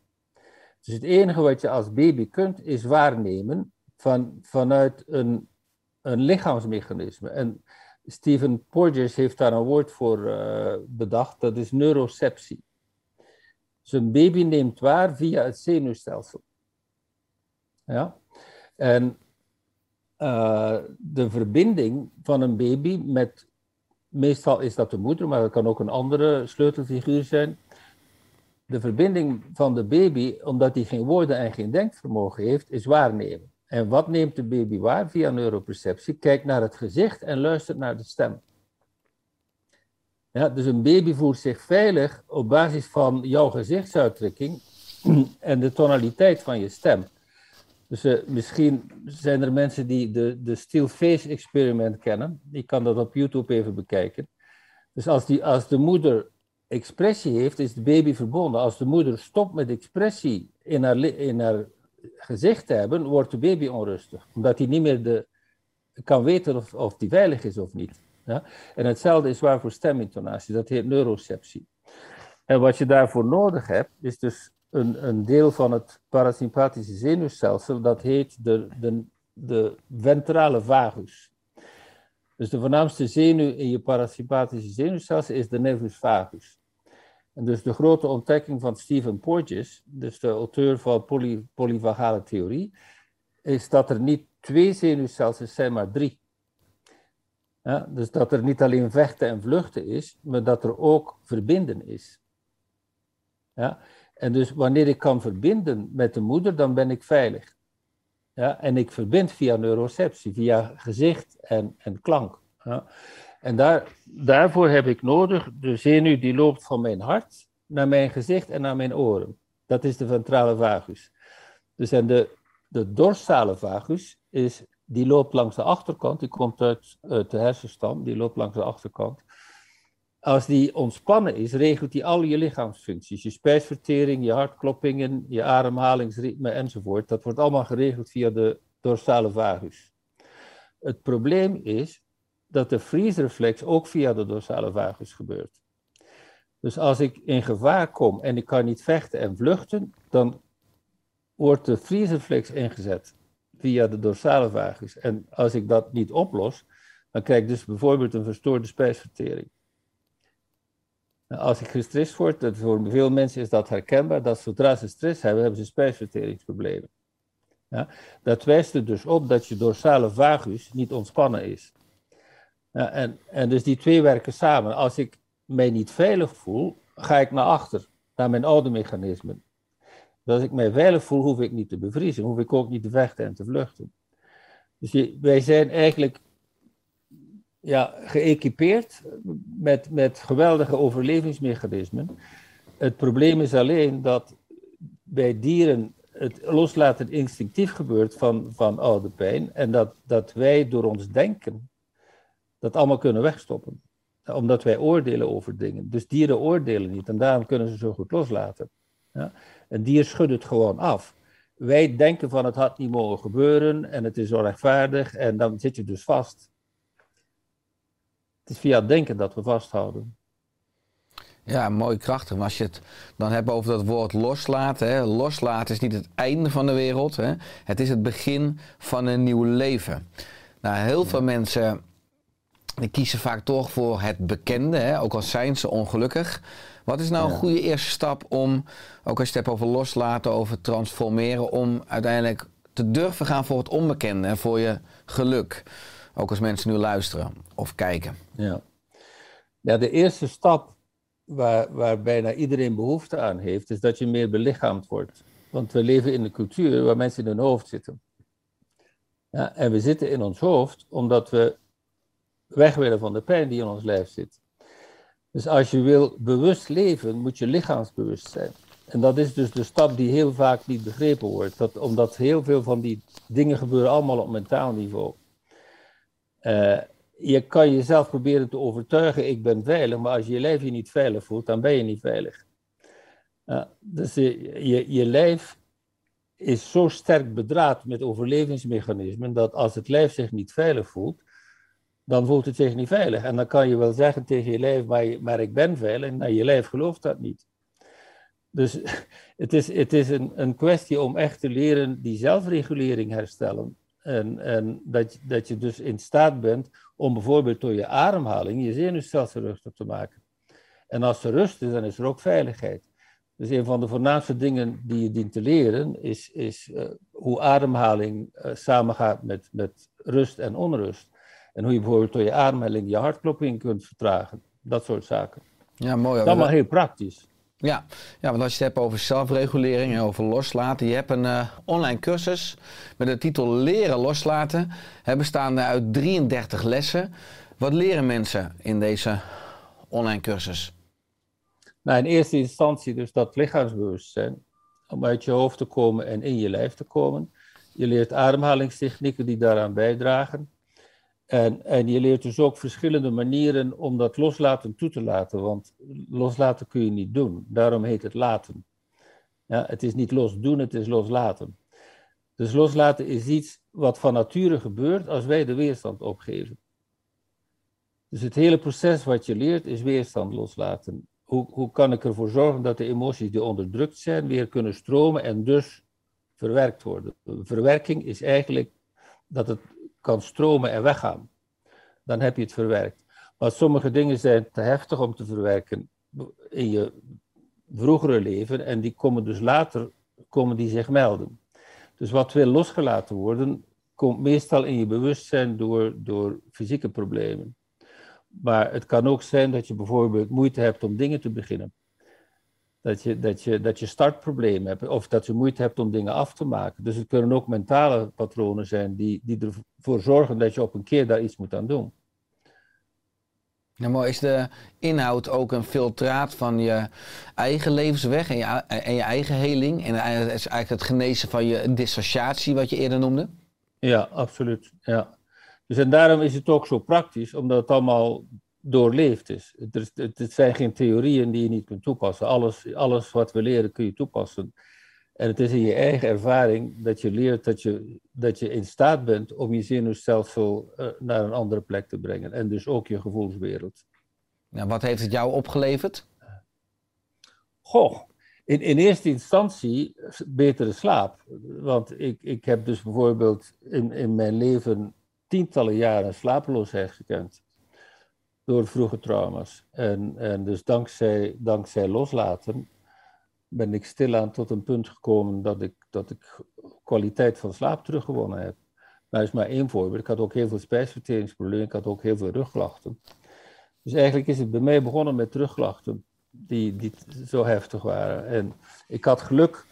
Dus het enige wat je als baby kunt, is waarnemen van, vanuit een, een lichaamsmechanisme. En Stephen Porges heeft daar een woord voor eh, bedacht, dat is neuroceptie. Dus een baby neemt waar via het zenuwstelsel. Ja? En eh, de verbinding van een baby met, meestal is dat de moeder, maar dat kan ook een andere sleutelfiguur zijn. De verbinding van de baby, omdat hij geen woorden en geen denkvermogen heeft, is waarnemen. En wat neemt de baby waar via neuroperceptie? Kijkt naar het gezicht en luistert naar de stem. Ja, dus een baby voelt zich veilig op basis van jouw gezichtsuitdrukking [clears throat] en de tonaliteit van je stem. Dus eh, misschien zijn er mensen die de, de still face experiment kennen. Ik kan dat op YouTube even bekijken. Dus als, die, als de moeder expressie heeft, is de baby verbonden. Als de moeder stopt met expressie in haar, in haar gezicht te hebben, wordt de baby onrustig. Omdat hij niet meer de, kan weten of, of die veilig is of niet. Ja? En hetzelfde is waar voor stemintonatie. Dat heet neuroceptie. En wat je daarvoor nodig hebt, is dus een, een deel van het parasympathische zenuwstelsel, dat heet de, de, de ventrale vagus. Dus de voornaamste zenuw in je parasympathische zenuwstelsel is de nervus vagus. En dus de grote ontdekking van Stephen Porges, dus de auteur van poly, polyvagale theorie, is dat er niet twee zenuwstelsels zijn, maar drie. Ja, dus dat er niet alleen vechten en vluchten is, maar dat er ook verbinden is. Ja? En dus wanneer ik kan verbinden met de moeder, dan ben ik veilig. Ja? En ik verbind via neuroceptie, via gezicht en, en klank. Ja? En daar, daarvoor heb ik nodig de zenuw die loopt van mijn hart naar mijn gezicht en naar mijn oren. Dat is de ventrale vagus. Dus en de, de dorsale vagus is, die loopt langs de achterkant, die komt uit, uit de hersenstam, die loopt langs de achterkant. Als die ontspannen is, regelt die al je lichaamsfuncties. Je spijsvertering, je hartkloppingen, je ademhalingsritme enzovoort. Dat wordt allemaal geregeld via de dorsale vagus. Het probleem is dat de freeze-reflex ook via de dorsale vagus gebeurt. Dus als ik in gevaar kom en ik kan niet vechten en vluchten, dan wordt de freeze-reflex ingezet via de dorsale vagus. En als ik dat niet oplos, dan krijg ik dus bijvoorbeeld een verstoorde spijsvertering. Als ik gestrest word, dat voor veel mensen is dat herkenbaar, dat zodra ze stress hebben, hebben ze spijsverteringsproblemen. Ja, dat wijst er dus op dat je dorsale vagus niet ontspannen is. Ja, en, en dus die twee werken samen. Als ik mij niet veilig voel, ga ik naar achter, naar mijn oude mechanismen. Dus als ik mij veilig voel, hoef ik niet te bevriezen, hoef ik ook niet te vechten en te vluchten. Dus wij zijn eigenlijk ja, geëquipeerd met, met geweldige overlevingsmechanismen. Het probleem is alleen dat bij dieren het loslaten instinctief gebeurt van, van oude pijn en dat, dat wij door ons denken dat allemaal kunnen wegstoppen. Omdat wij oordelen over dingen. Dus dieren oordelen niet en daarom kunnen ze zo goed loslaten. Ja? Een dier schudt het gewoon af. Wij denken van het had niet mogen gebeuren en het is onrechtvaardig en dan zit je dus vast. Het is via het denken dat we vasthouden. Ja, mooi krachtig. Maar als je het dan hebt over dat woord loslaten. Hè. Loslaten is niet het einde van de wereld. Hè. Het is het begin van een nieuw leven. Nou, heel veel mensen die kiezen vaak toch voor het bekende. Hè. Ook al zijn ze ongelukkig. Wat is nou een goede eerste stap om, ook als je het hebt over loslaten, over transformeren, om uiteindelijk te durven gaan voor het onbekende en voor je geluk? Ook als mensen nu luisteren of kijken. Ja, ja de eerste stap waar, waar bijna iedereen behoefte aan heeft, is dat je meer belichaamd wordt. Want we leven in een cultuur waar mensen in hun hoofd zitten. Ja, en we zitten in ons hoofd omdat we weg willen van de pijn die in ons lijf zit. Dus als je wil bewust leven, moet je lichaamsbewust zijn. En dat is dus de stap die heel vaak niet begrepen wordt. Dat, omdat heel veel van die dingen gebeuren allemaal op mentaal niveau. Eh, je kan jezelf proberen te overtuigen, ik ben veilig, maar als je je lijf je niet veilig voelt, dan ben je niet veilig. Ja, dus je, je, lijf is zo sterk bedraad met overlevingsmechanismen, dat als het lijf zich niet veilig voelt, dan voelt het zich niet veilig. En dan kan je wel zeggen tegen je lijf, maar, maar ik ben veilig, maar je lijf gelooft dat niet. Dus [laughs] het is, het is een, een kwestie om echt te leren die zelfregulering herstellen. En, en dat, je- dat je dus in staat bent om bijvoorbeeld door je ademhaling je zenuwstelsel rustig te maken. En als er rust is, dan is er ook veiligheid. Dus een van de voornaamste dingen die je dient te leren is, is eh, hoe ademhaling eh, samengaat met, met rust en onrust. En hoe je bijvoorbeeld door je ademhaling je hartklopping kunt vertragen. Dat soort zaken. Ja, mooi. Dat is allemaal heel praktisch. Ja. ja, want als je het hebt over zelfregulering en over loslaten. Je hebt een eh, online cursus met de titel Leren loslaten. Bestaande uit 33 lessen. Wat leren mensen in deze online cursus? Nou, in eerste instantie dus dat lichaamsbewustzijn. Om uit je hoofd te komen en in je lijf te komen. Je leert ademhalingstechnieken die daaraan bijdragen. En, en je leert dus ook verschillende manieren om dat loslaten toe te laten. Want loslaten kun je niet doen. Daarom heet het laten. Ja, het is niet losdoen, het is loslaten. Dus loslaten is iets wat van nature gebeurt als wij de weerstand opgeven. Dus het hele proces wat je leert is weerstand loslaten. Hoe, hoe kan ik ervoor zorgen dat de emoties die onderdrukt zijn weer kunnen stromen en dus verwerkt worden? Verwerking is eigenlijk dat het kan stromen en weggaan. Dan heb je het verwerkt. Maar sommige dingen zijn te heftig om te verwerken in je vroegere leven en die komen dus later komen die zich melden. Dus wat wil losgelaten worden, komt meestal in je bewustzijn door, door fysieke problemen. Maar het kan ook zijn dat je bijvoorbeeld moeite hebt om dingen te beginnen. Dat je, dat je, dat je startproblemen hebt, of dat je moeite hebt om dingen af te maken. Dus het kunnen ook mentale patronen zijn die, die ervoor zorgen dat je op een keer daar iets moet aan doen. Nou, maar is de inhoud ook een filtraat van je eigen levensweg en je, en je eigen heling? En het is eigenlijk het genezen van je dissociatie, wat je eerder noemde? Ja, absoluut. Ja. Dus en daarom is het ook zo praktisch, omdat het allemaal doorleefd is. Het, is, het, het zijn geen theorieën die je niet kunt toepassen. Alles, alles wat we leren kun je toepassen. En het is in je eigen ervaring dat je leert dat je, dat je in staat bent om je zenuwstelsel uh, naar een andere plek te brengen. En dus ook je gevoelswereld. Nou, wat heeft het jou opgeleverd? Goh, in, in eerste instantie betere slaap. Want ik, ik heb dus bijvoorbeeld in, in mijn leven tientallen jaren slapeloosheid gekend. Door vroege trauma's. En, en dus dankzij, dankzij loslaten ben ik stilaan tot een punt gekomen dat ik, dat ik kwaliteit van slaap teruggewonnen heb. Dat is maar één voorbeeld. Ik had ook heel veel spijsverteringsproblemen, ik had ook heel veel rugklachten. Dus eigenlijk is het bij mij begonnen met rugklachten die, die zo heftig waren. En ik had geluk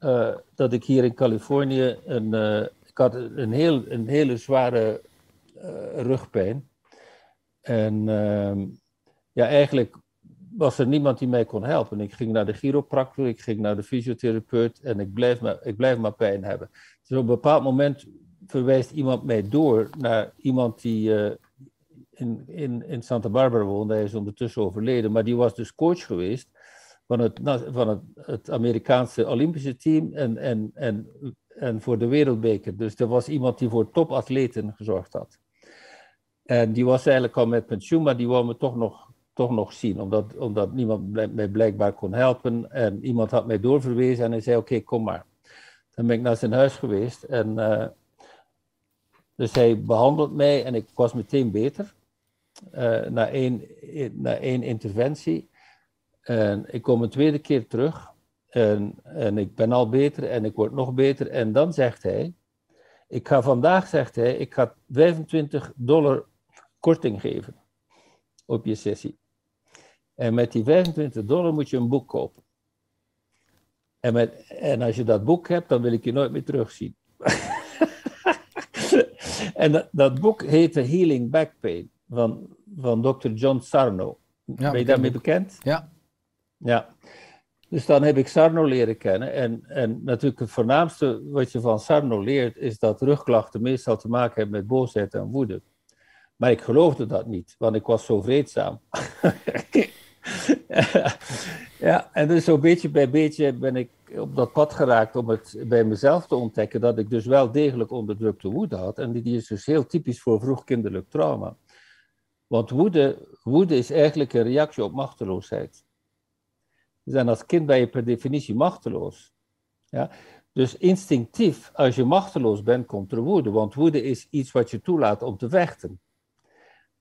uh, dat ik hier in Californië een, uh, ik had een, heel, een hele zware uh, rugpijn. En ehm, ja, eigenlijk was er niemand die mij kon helpen. Ik ging naar de chiropractor, ik ging naar de fysiotherapeut en ik blijf maar, ik blijf maar pijn hebben. Dus op een bepaald moment verwijst iemand mij door naar iemand die uh, in, in, in Santa Barbara woonde. Hij is ondertussen overleden, maar die was dus coach geweest van het, van het, het Amerikaanse Olympische team en, en, en, en voor de wereldbeker. Dus er was iemand die voor topatleten gezorgd had. En die was eigenlijk al met pensioen, maar die wou me toch nog toch nog zien, omdat, omdat niemand mij blijkbaar kon helpen. En iemand had mij doorverwezen en hij zei: Oké, kom maar. Dan ben ik naar zijn huis geweest. En, uh, dus hij behandelt mij en ik was meteen beter. Uh, na, één, na één interventie. En ik kom een tweede keer terug. En, en ik ben al beter en ik word nog beter. En dan zegt hij: Ik ga vandaag, zegt hij, ik ga 25 dollar korting geven op je sessie. En met die 25 dollar moet je een boek kopen. En, met, en als je dat boek hebt, dan wil ik je nooit meer terugzien. [laughs] en dat, dat, boek heette Healing Back Pain van, van Dr. John Sarno. Ja, ben je daarmee bekend? Ja. Ja. Dus dan heb ik Sarno leren kennen. En, en natuurlijk het voornaamste wat je van Sarno leert, is dat rugklachten meestal te maken hebben met boosheid en woede. Maar ik geloofde dat niet, want ik was zo vreedzaam. [laughs] ja, en dus zo beetje bij beetje ben ik op dat pad geraakt om het bij mezelf te ontdekken dat ik dus wel degelijk onderdrukte woede had. En die is dus heel typisch voor vroegkinderlijk trauma. Want woede, woede is eigenlijk een reactie op machteloosheid. Dus en als kind ben je per definitie machteloos. Ja? Dus instinctief, als je machteloos bent, komt er woede. Want woede is iets wat je toelaat om te vechten.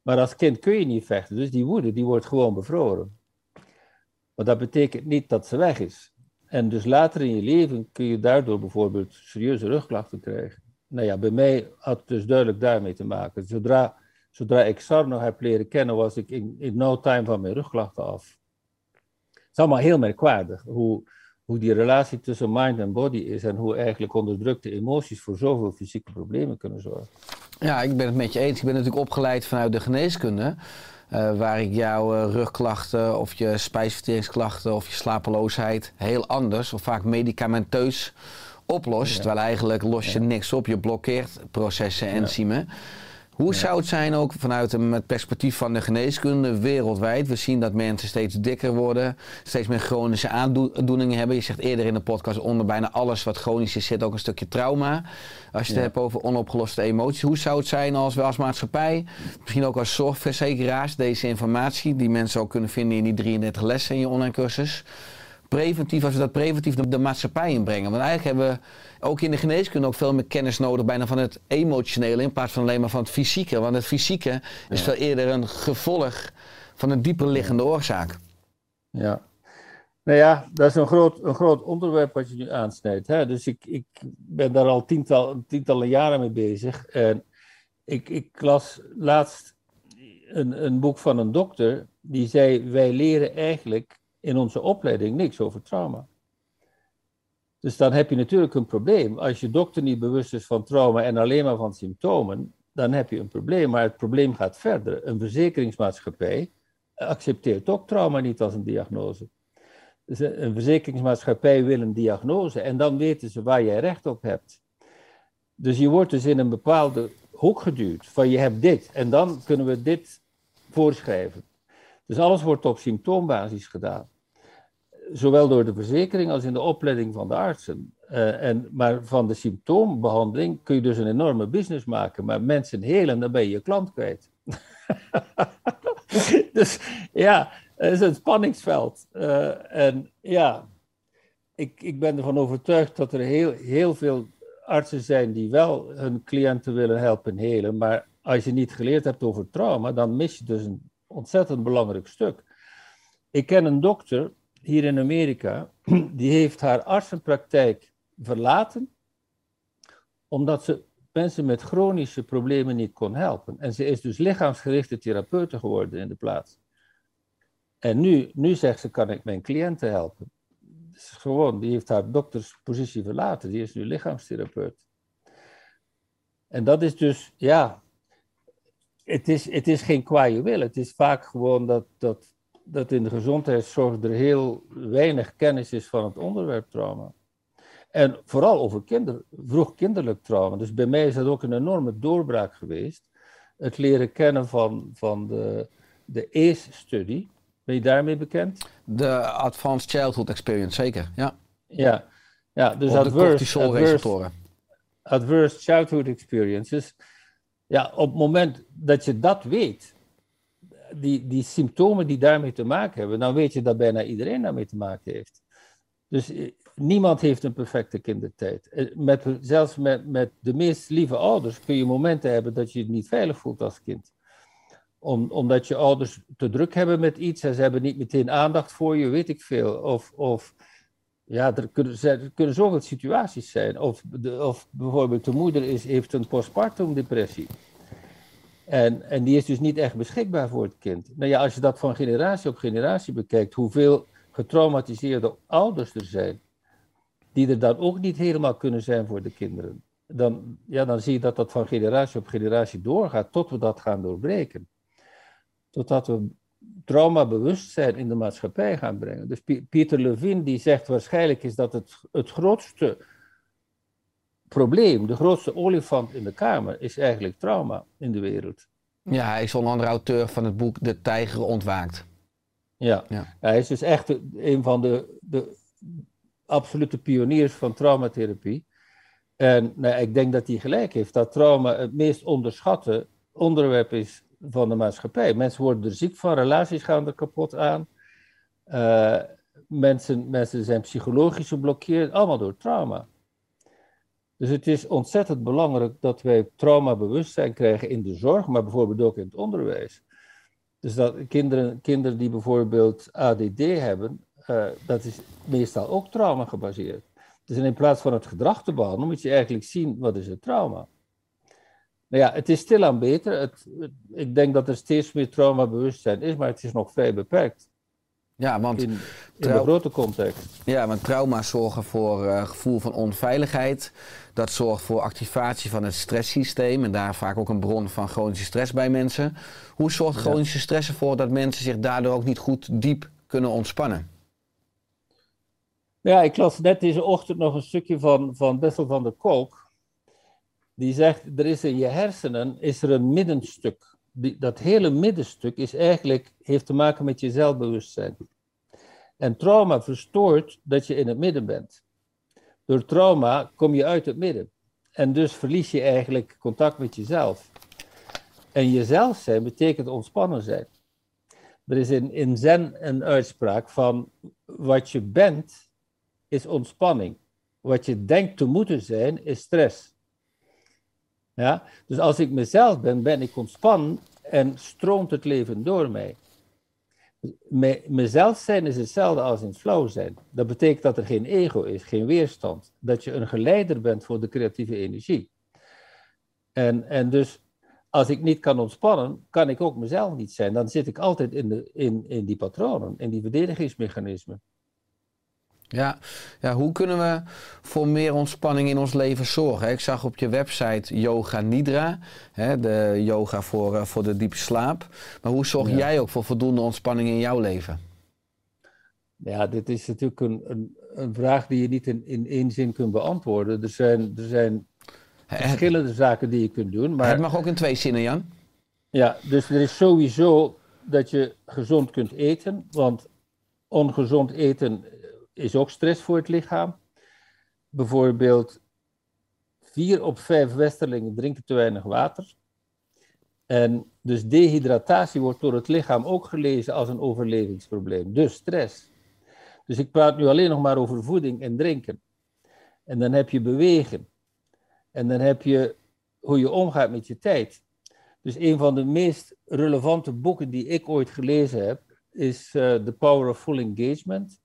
Maar als kind kun je niet vechten, dus die woede die wordt gewoon bevroren. Maar dat betekent niet dat ze weg is. En dus later in je leven kun je daardoor bijvoorbeeld serieuze rugklachten krijgen. Nou ja, bij mij had het dus duidelijk daarmee te maken. Zodra, zodra ik Sarno heb leren kennen, was ik in, no time van mijn rugklachten af. Het is allemaal heel merkwaardig hoe, hoe die relatie tussen mind en body is en hoe eigenlijk onderdrukte emoties voor zoveel fysieke problemen kunnen zorgen. Ja, ik ben het met je eens. Ik ben natuurlijk opgeleid vanuit de geneeskunde. eh, waar ik jouw eh, rugklachten of je spijsverteringsklachten of je slapeloosheid heel anders of vaak medicamenteus oplost. Terwijl eigenlijk los je niks op. Je blokkeert processen, enzymen. Hoe zou het zijn ook vanuit een- het perspectief van de geneeskunde wereldwijd? We zien dat mensen steeds dikker worden, steeds meer chronische aandoeningen hebben. Je zegt eerder in de podcast onder bijna alles wat chronisch is zit ook een stukje trauma. Als je het hebt over onopgeloste emoties. Hoe zou het zijn als we als maatschappij, misschien ook als zorgverzekeraars, deze informatie die mensen ook kunnen vinden in die 33 lessen in je online cursus preventief, als we dat preventief de, de maatschappij inbrengen. Want eigenlijk hebben we ook in de geneeskunde ook veel meer kennis nodig, bijna van het emotionele in plaats van alleen maar van het fysieke. Want het fysieke is veel eerder een gevolg van een dieper liggende oorzaak. Ja. Nou ja, dat is een groot, een groot onderwerp wat je nu aansnijdt. Hè? Dus ik, ik ben daar al tiental, tientallen jaren mee bezig. En ik, ik las laatst een, een boek van een dokter die zei: Wij leren eigenlijk in onze opleiding niks over trauma. Dus dan heb je natuurlijk een probleem. Als je dokter niet bewust is van trauma en alleen maar van symptomen, dan heb je een probleem. Maar het probleem gaat verder. Een verzekeringsmaatschappij accepteert ook trauma niet als een diagnose. Dus een een verzekeringsmaatschappij wil een diagnose en dan weten ze waar jij recht op hebt. Dus je wordt dus in een bepaalde hoek geduwd van je hebt dit en dan kunnen we dit voorschrijven. Dus alles wordt op symptoombasis gedaan. Zowel door de verzekering als in de opleiding van de artsen. Eh, en, maar van de symptoombehandeling kun je dus een enorme business maken. Maar mensen helen, dan ben je je klant kwijt. [laughs] dus ja, het is een spanningsveld. Eh, en ja, ik, ik ben ervan overtuigd dat er heel, heel veel artsen zijn die wel hun cliënten willen helpen helen. Maar als je niet geleerd hebt over trauma, dan mis je dus een ontzettend belangrijk stuk. Ik ken een dokter hier in Amerika, [clears throat] die heeft haar artsenpraktijk verlaten, omdat ze mensen met chronische problemen niet kon helpen. En ze is dus lichaamsgerichte therapeute geworden in de plaats. En nu, nu zegt ze, kan ik mijn cliënten helpen. Gewoon, die heeft haar dokterspositie verlaten, die is nu lichaamstherapeut. En dat is dus, ja, het is, het is geen kwaaie wil. Het is vaak gewoon dat, dat, dat in de gezondheidszorg er heel weinig kennis is van het onderwerp trauma. En vooral over kinder, vroeg kinderlijk trauma. Dus bij mij is dat ook een enorme doorbraak geweest. Het leren kennen van, van de, de ACE-studie. Ben je daarmee bekend? De Advanced Childhood Experience, zeker. Ja. Ja, ja dus adverse, adverse, adverse childhood experiences. Ja, op het moment dat je dat weet, die, die symptomen die daarmee te maken hebben, dan weet je dat bijna iedereen daarmee te maken heeft. Dus eh, niemand heeft een perfecte kindertijd. Eh, Met, zelfs met, met de meest lieve ouders kun je momenten hebben dat je je niet veilig voelt als kind. Om, omdat je ouders te druk hebben met iets en ze hebben niet meteen aandacht voor je, weet ik veel. Of, of ja, er kunnen, er kunnen zoveel situaties zijn. Of, de, of bijvoorbeeld de moeder is, heeft een postpartum depressie. En, en die is dus niet echt beschikbaar voor het kind. Nou ja, als je dat van generatie op generatie bekijkt, hoeveel getraumatiseerde ouders er zijn, die er dan ook niet helemaal kunnen zijn voor de kinderen. Dan, ja, dan zie je dat dat van generatie op generatie doorgaat, tot we dat gaan doorbreken. Totdat we traumabewustzijn in de maatschappij gaan brengen. Dus Pi- Pieter Levine die zegt waarschijnlijk is dat het, het grootste probleem, de grootste olifant in de kamer, is eigenlijk trauma in de wereld. Ja, hij is onder andere auteur van het boek De Tijger Ontwaakt. Ja. Ja. hij is dus echt een van de, de absolute pioniers van traumatherapie. En nou, ik denk dat hij gelijk heeft dat trauma het meest onderschatte onderwerp is van de maatschappij. Mensen worden er ziek van, relaties gaan er kapot aan. Eh, mensen, mensen zijn psychologisch geblokkeerd, allemaal door trauma. Dus het is ontzettend belangrijk dat wij traumabewustzijn krijgen in de zorg, maar bijvoorbeeld ook in het onderwijs. Dus dat kinderen, kinderen die bijvoorbeeld ADD hebben, eh, dat is meestal ook trauma gebaseerd. Dus in plaats van het gedrag te behandelen, moet je eigenlijk zien wat is het trauma. Nou ja, het is stilaan beter. Het, het- ik denk dat er steeds meer traumabewustzijn is, maar het is nog vrij beperkt Ja, want in, in de grote context. Ja, want trauma's zorgen voor eh, gevoel van onveiligheid. Dat zorgt voor activatie van het stresssysteem en daar vaak ook een bron van chronische stress bij mensen. Hoe zorgt chronische stress ervoor dat mensen zich daardoor ook niet goed diep kunnen ontspannen? Ja, ik las net deze ochtend nog een stukje van, van Bessel van der Kolk. Die zegt, er is in je hersenen is er een middenstuk. Dat hele middenstuk is eigenlijk, heeft te maken met je zelfbewustzijn. En trauma verstoort dat je in het midden bent. Door trauma kom je uit het midden. En dus verlies je eigenlijk contact met jezelf. En jezelf zijn betekent ontspannen zijn. Er is in, in Zen een uitspraak van wat je bent is ontspanning. Wat je denkt te moeten zijn is stress. Ja? Dus als ik mezelf ben, ben ik ontspannen en stroomt het leven door mij. Me- mezelf zijn is hetzelfde als in flow zijn. Dat betekent dat er geen ego is, geen weerstand. Dat je een geleider bent voor de creatieve energie. En, en dus als ik niet kan ontspannen, kan ik ook mezelf niet zijn. Dan zit ik altijd in, de, in, in die patronen, in die verdedigingsmechanismen. Ja, ja, hoe kunnen we voor meer ontspanning in ons leven zorgen? Ik zag op je website Yoga Nidra, hè, de yoga voor, eh, voor de diepe slaap. Maar hoe zorg Ja. jij ook voor voldoende ontspanning in jouw leven? Ja, dit is natuurlijk een, een, een vraag die je niet in, in één zin kunt beantwoorden. Er zijn, er zijn Het, verschillende zaken die je kunt doen. het Maar mag ook in twee zinnen, Jan. ja, dus er is sowieso dat je gezond kunt eten. Want ongezond eten is ook stress voor het lichaam. Bijvoorbeeld, vier op vijf Westerlingen drinken te weinig water. En dus dehydratatie wordt door het lichaam ook gelezen als een overlevingsprobleem. Dus stress. Dus ik praat nu alleen nog maar over voeding en drinken. En dan heb je bewegen. En dan heb je hoe je omgaat met je tijd. Dus een van de meest relevante boeken die ik ooit gelezen heb, is eh, The Power of Full Engagement.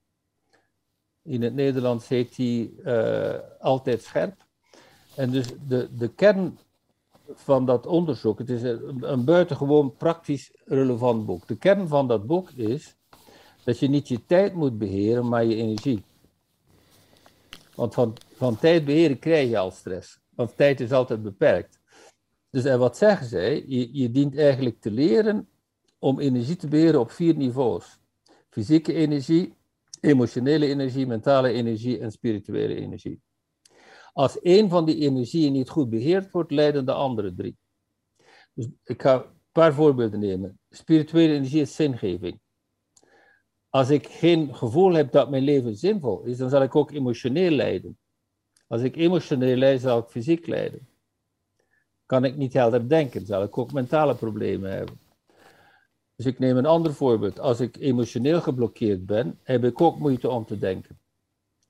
In het Nederlands heet die eh, Altijd Scherp. En dus de, de kern van dat onderzoek, het is een, een buitengewoon praktisch relevant boek. De kern van dat boek is dat je niet je tijd moet beheren, maar je energie. Want van, van tijd beheren krijg je al stress. Want tijd is altijd beperkt. Dus en wat zeggen zij? Je, je dient eigenlijk te leren om energie te beheren op vier niveaus. Fysieke energie, emotionele energie, mentale energie en spirituele energie. Als één van die energieën niet goed beheerd wordt, leiden de andere drie. Dus ik ga een paar voorbeelden nemen. Spirituele energie is zingeving. Als ik geen gevoel heb dat mijn leven zinvol is, dan zal ik ook emotioneel lijden. Als ik emotioneel lijd, zal ik fysiek lijden. Kan ik niet helder denken, zal ik ook mentale problemen hebben. Dus ik neem een ander voorbeeld. Als ik emotioneel geblokkeerd ben, heb ik ook moeite om te denken.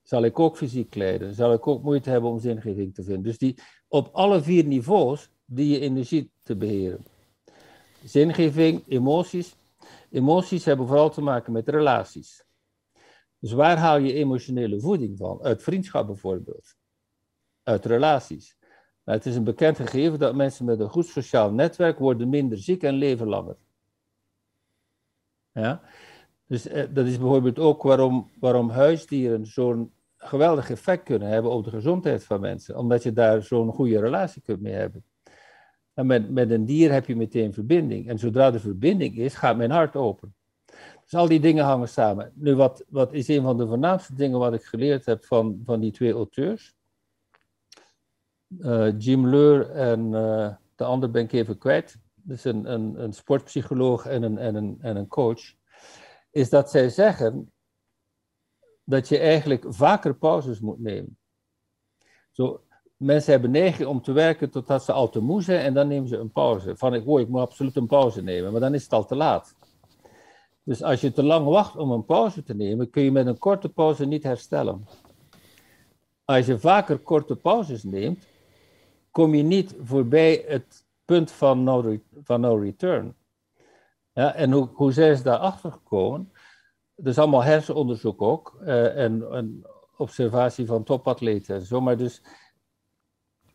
Zal ik ook fysiek lijden? Zal ik ook moeite hebben om zingeving te vinden? Dus die, op alle vier niveaus die je energie te beheren. Zingeving, emoties. Emoties hebben vooral te maken met relaties. Dus waar haal je emotionele voeding van? Uit vriendschap bijvoorbeeld. Uit relaties. Nou, het is een bekend gegeven dat mensen met een goed sociaal netwerk worden minder ziek en leven langer. Ja? Dus eh, dat is bijvoorbeeld ook waarom, waarom huisdieren zo'n geweldig effect kunnen hebben op de gezondheid van mensen. Omdat je daar zo'n goede relatie kunt mee hebben. En met, met een dier heb je meteen verbinding. En zodra er verbinding is, gaat mijn hart open. Dus al die dingen hangen samen. Nu, wat, wat is een van de voornaamste dingen wat ik geleerd heb van, van die twee auteurs? Eh, Jim Leur en eh, de ander ben ik even kwijt. Dus een, sportpsycholoog en een, en, een, en een coach. Is dat zij zeggen dat je eigenlijk vaker pauzes moet nemen. Zo, mensen hebben neiging om te werken totdat ze al te moe zijn en dan nemen ze een pauze. Van ik, oh, ik moet absoluut een pauze nemen, maar dan is het al te laat. Dus als je te lang wacht om een pauze te nemen, kun je met een korte pauze niet herstellen. Als je vaker korte pauzes neemt, kom je niet voorbij het punt van no, return. Ja, en hoe, hoe zijn ze daarachter gekomen? Is allemaal hersenonderzoek ook. eh, en, en observatie van topatleten en zo. Maar dus,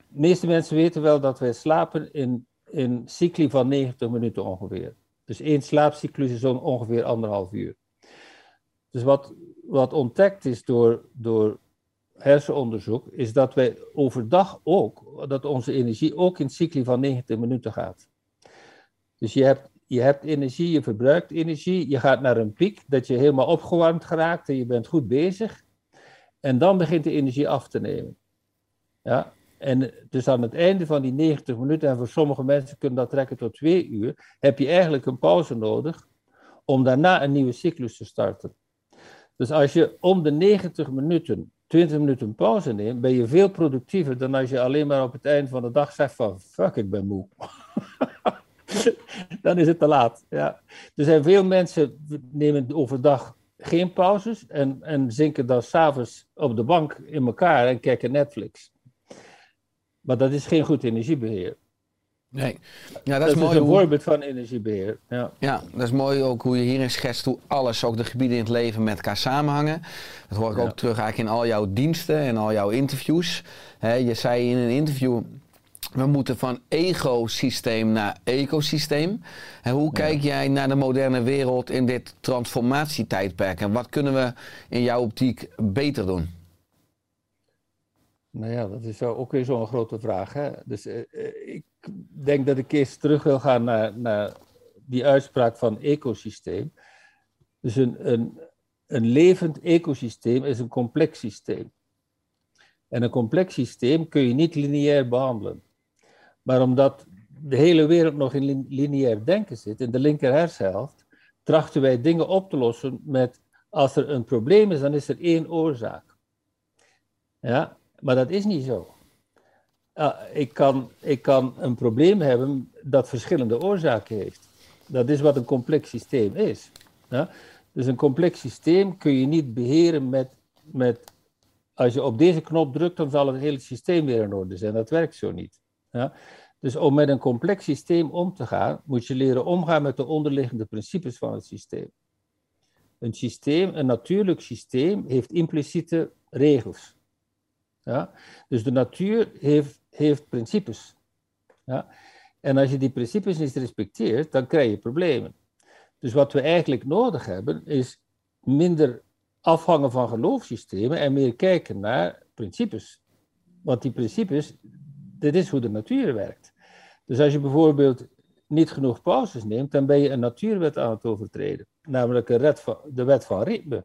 de meeste mensen weten wel dat wij slapen in, in cycli van 90 minuten ongeveer. Dus één slaapcyclus is zo'n ongeveer anderhalf uur. Dus wat, wat ontdekt is door, door hersenonderzoek, is dat wij overdag ook, dat onze energie ook in cycli van 90 minuten gaat. Dus je hebt, je hebt energie, je verbruikt energie, je gaat naar een piek, dat je helemaal opgewarmd geraakt en je bent goed bezig. En dan begint de energie af te nemen. Ja? En dus aan het einde van die 90 minuten, en voor sommige mensen kunnen dat trekken tot twee uur, heb je eigenlijk een pauze nodig om daarna een nieuwe cyclus te starten. Dus als je om de 90 minuten 20 minuten pauze neemt, ben je veel productiever dan als je alleen maar op het einde van de dag zegt van fuck, ik ben moe. [laughs] dan is het te laat. Ja. Er zijn veel mensen nemen overdag geen pauzes en, en zinken dan s'avonds op de bank in elkaar en kijken Netflix. Maar dat is geen goed energiebeheer. Nee. Ja, dat, Dat, is is, mooi. een hoe- voorbeeld van energiebeheer. Ja. Ja, dat is mooi ook hoe je hierin schetst hoe alles, ook de gebieden in het leven met elkaar samenhangen. Dat hoor ik Ja. ook terug eigenlijk in al jouw diensten en al jouw interviews. Je zei in een interview, we moeten van egosysteem naar ecosysteem. En hoe kijk jij naar de moderne wereld in dit transformatietijdperk? En wat kunnen we in jouw optiek beter doen? Nou ja, dat is ook weer zo'n grote vraag. Hè? Dus eh, eh, ik denk dat ik eerst terug wil gaan naar, naar die uitspraak van ecosysteem. Dus een, een, een levend ecosysteem is een complex systeem. En een complex systeem kun je niet lineair behandelen. Maar omdat de hele wereld nog in lin- lineair denken zit, in de linker hersenhelft, trachten wij dingen op te lossen met, als er een probleem is, dan is er één oorzaak. Ja, maar dat is niet zo. Ah, ik, kan, ik kan een probleem hebben dat verschillende oorzaken heeft. Dat is wat een complex systeem is. Ja? Dus een complex systeem kun je niet beheren met, met. Als je op deze knop drukt, dan zal het hele systeem weer in orde zijn. Dat werkt zo niet. Ja? Dus om met een complex systeem om te gaan, moet je leren omgaan met de onderliggende principes van het systeem. Een systeem, een natuurlijk systeem, heeft impliciete regels. Ja? Dus de natuur heeft, heeft principes. Ja? En als je die principes niet respecteert, dan krijg je problemen. Dus wat we eigenlijk nodig hebben, is minder afhangen van geloofssystemen en meer kijken naar principes. Want die principes, dit is hoe de natuur werkt. Dus als je bijvoorbeeld niet genoeg pauzes neemt, dan ben je een natuurwet aan het overtreden. Namelijk de wet van ritme.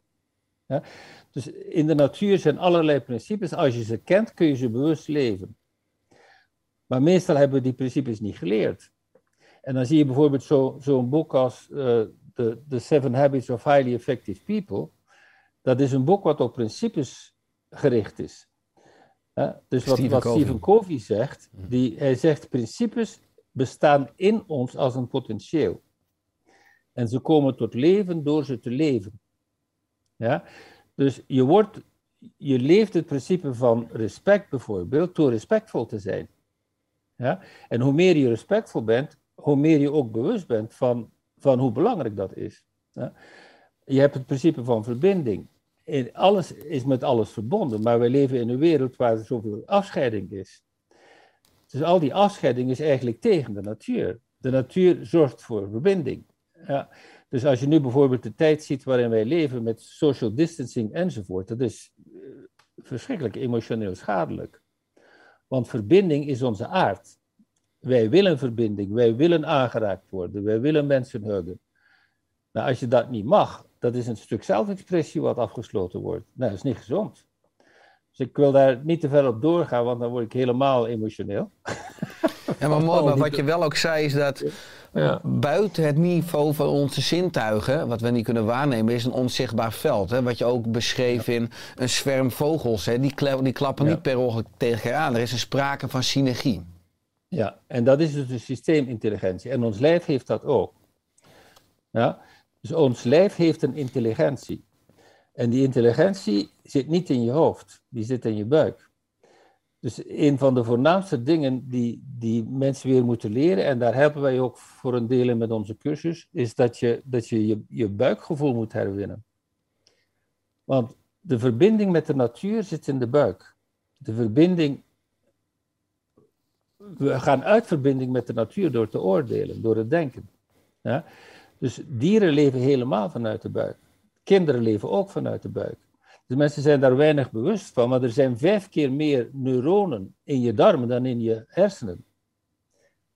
Dus in de natuur zijn allerlei principes. Als je ze kent, kun je ze bewust leven. Maar meestal hebben we die principes niet geleerd. En dan zie je bijvoorbeeld zo- zo'n boek als eh, The, The Seven Habits of Highly Effective People. Dat is een boek wat op principes gericht is. Ja, dus wat, Stephen wat Covey. Stephen Covey zegt, die, hij zegt principes bestaan in ons als een potentieel. En ze komen tot leven door ze te leven. Ja? Dus je, wordt, je leeft het principe van respect bijvoorbeeld door respectvol te zijn. Ja? En hoe meer je respectvol bent, hoe meer je ook bewust bent van, van hoe belangrijk dat is. Ja? Je hebt het principe van verbinding. Alles is met alles verbonden, maar wij leven in een wereld waar er zoveel afscheiding is. Dus al die afscheiding is eigenlijk tegen de natuur. De natuur zorgt voor verbinding. Ja. Dus als je nu bijvoorbeeld de tijd ziet waarin wij leven met social distancing enzovoort, dat is eh, verschrikkelijk emotioneel schadelijk. Want verbinding is onze aard. Wij willen verbinding, wij willen aangeraakt worden, wij willen mensen huggen. Nou, als je dat niet mag, dat is een stuk zelfexpressie wat afgesloten wordt. Nou, dat is niet gezond. Dus ik wil daar niet te ver op doorgaan, want dan word ik helemaal emotioneel. [laughs] Ja, maar mooi, [laughs] Oh, maar die- wat je wel ook zei is dat Ja. buiten het niveau van onze zintuigen, wat we niet kunnen waarnemen, is een onzichtbaar veld. Hè? Wat je ook beschreef in een zwerm vogels. Hè? Die, kla- die klappen niet per ongeluk tegen elkaar aan. Er is een sprake van synergie. Ja, en dat is dus de systeemintelligentie. En ons lijf heeft dat ook. Ja? Dus ons lijf heeft een intelligentie. En die intelligentie zit niet in je hoofd, die zit in je buik. Dus een van de voornaamste dingen die, die mensen weer moeten leren, en daar helpen wij ook voor een deel in met onze cursus, is dat je dat je, je, je buikgevoel moet herwinnen. Want de verbinding met de natuur zit in de buik. De verbinding. We gaan uit verbinding met de natuur door te oordelen, door het denken. Ja? Dus dieren leven helemaal vanuit de buik. Kinderen leven ook vanuit de buik. De mensen zijn daar weinig bewust van, maar er zijn vijf keer meer neuronen in je darmen dan in je hersenen.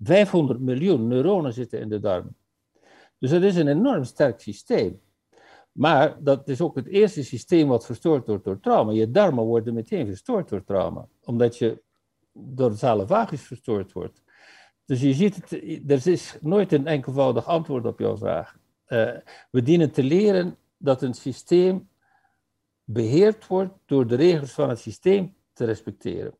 500 miljoen neuronen zitten in de darmen. Dus dat is een enorm sterk systeem. Maar dat is ook het eerste systeem wat verstoord wordt door trauma. Je darmen worden meteen verstoord door trauma, omdat je door het salavagus verstoord wordt. Dus je ziet, het, er is nooit een enkelvoudig antwoord op jouw vraag. Uh, we dienen te leren dat een systeem beheerd wordt door de regels van het systeem te respecteren.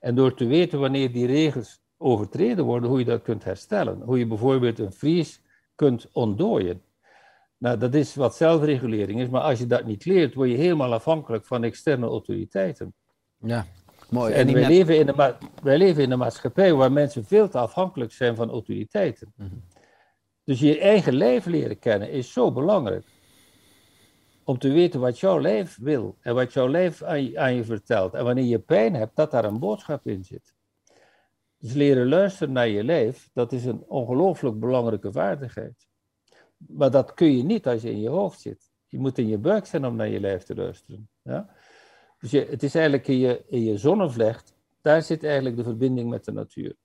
En door te weten wanneer die regels overtreden worden, hoe je dat kunt herstellen. Hoe je bijvoorbeeld een vries kunt ontdooien. Nou, dat is wat zelfregulering is, maar als je dat niet leert, word je helemaal afhankelijk van externe autoriteiten. Ja, mooi. En, wij, leven in de wij leven in een maatschappij waar mensen veel te afhankelijk zijn van autoriteiten. Mhm. Dus je eigen lijf leren kennen is zo belangrijk. Om te weten wat jouw lijf wil en wat jouw lijf aan je, vertelt. En wanneer je pijn hebt, dat daar een boodschap in zit. Dus leren luisteren naar je lijf, dat is een ongelooflijk belangrijke vaardigheid. Maar dat kun je niet als je in je hoofd zit. Je moet in je buik zijn om naar je lijf te luisteren. Ja? Dus je, het is eigenlijk in je, in je zonnevlecht, daar zit eigenlijk de verbinding met de natuur.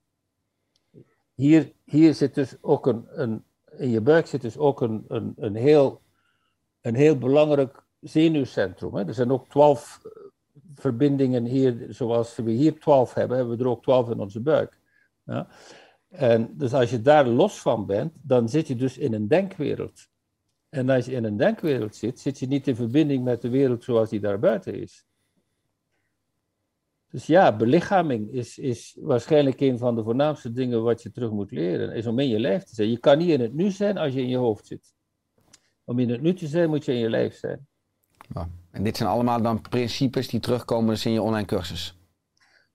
Hier, hier zit dus ook een, een in je buik zit dus ook een, een, een, heel, een heel belangrijk zenuwcentrum. Hè. Er zijn ook twaalf eh, verbindingen hier, zoals we hier twaalf hebben, hebben we er ook twaalf in onze buik. Ja. En dus als je daar los van bent, dan zit je dus in een denkwereld. En als je in een denkwereld zit, zit je niet in verbinding met de wereld zoals die daar buiten is. Dus ja, belichaming is, is waarschijnlijk een van de voornaamste dingen wat je terug moet leren. Is om in je lijf te zijn. Je kan niet in het nu zijn als je in je hoofd zit. Om in het nu te zijn moet je in je lijf zijn. En dit zijn allemaal dan principes die terugkomen dus in je online cursus.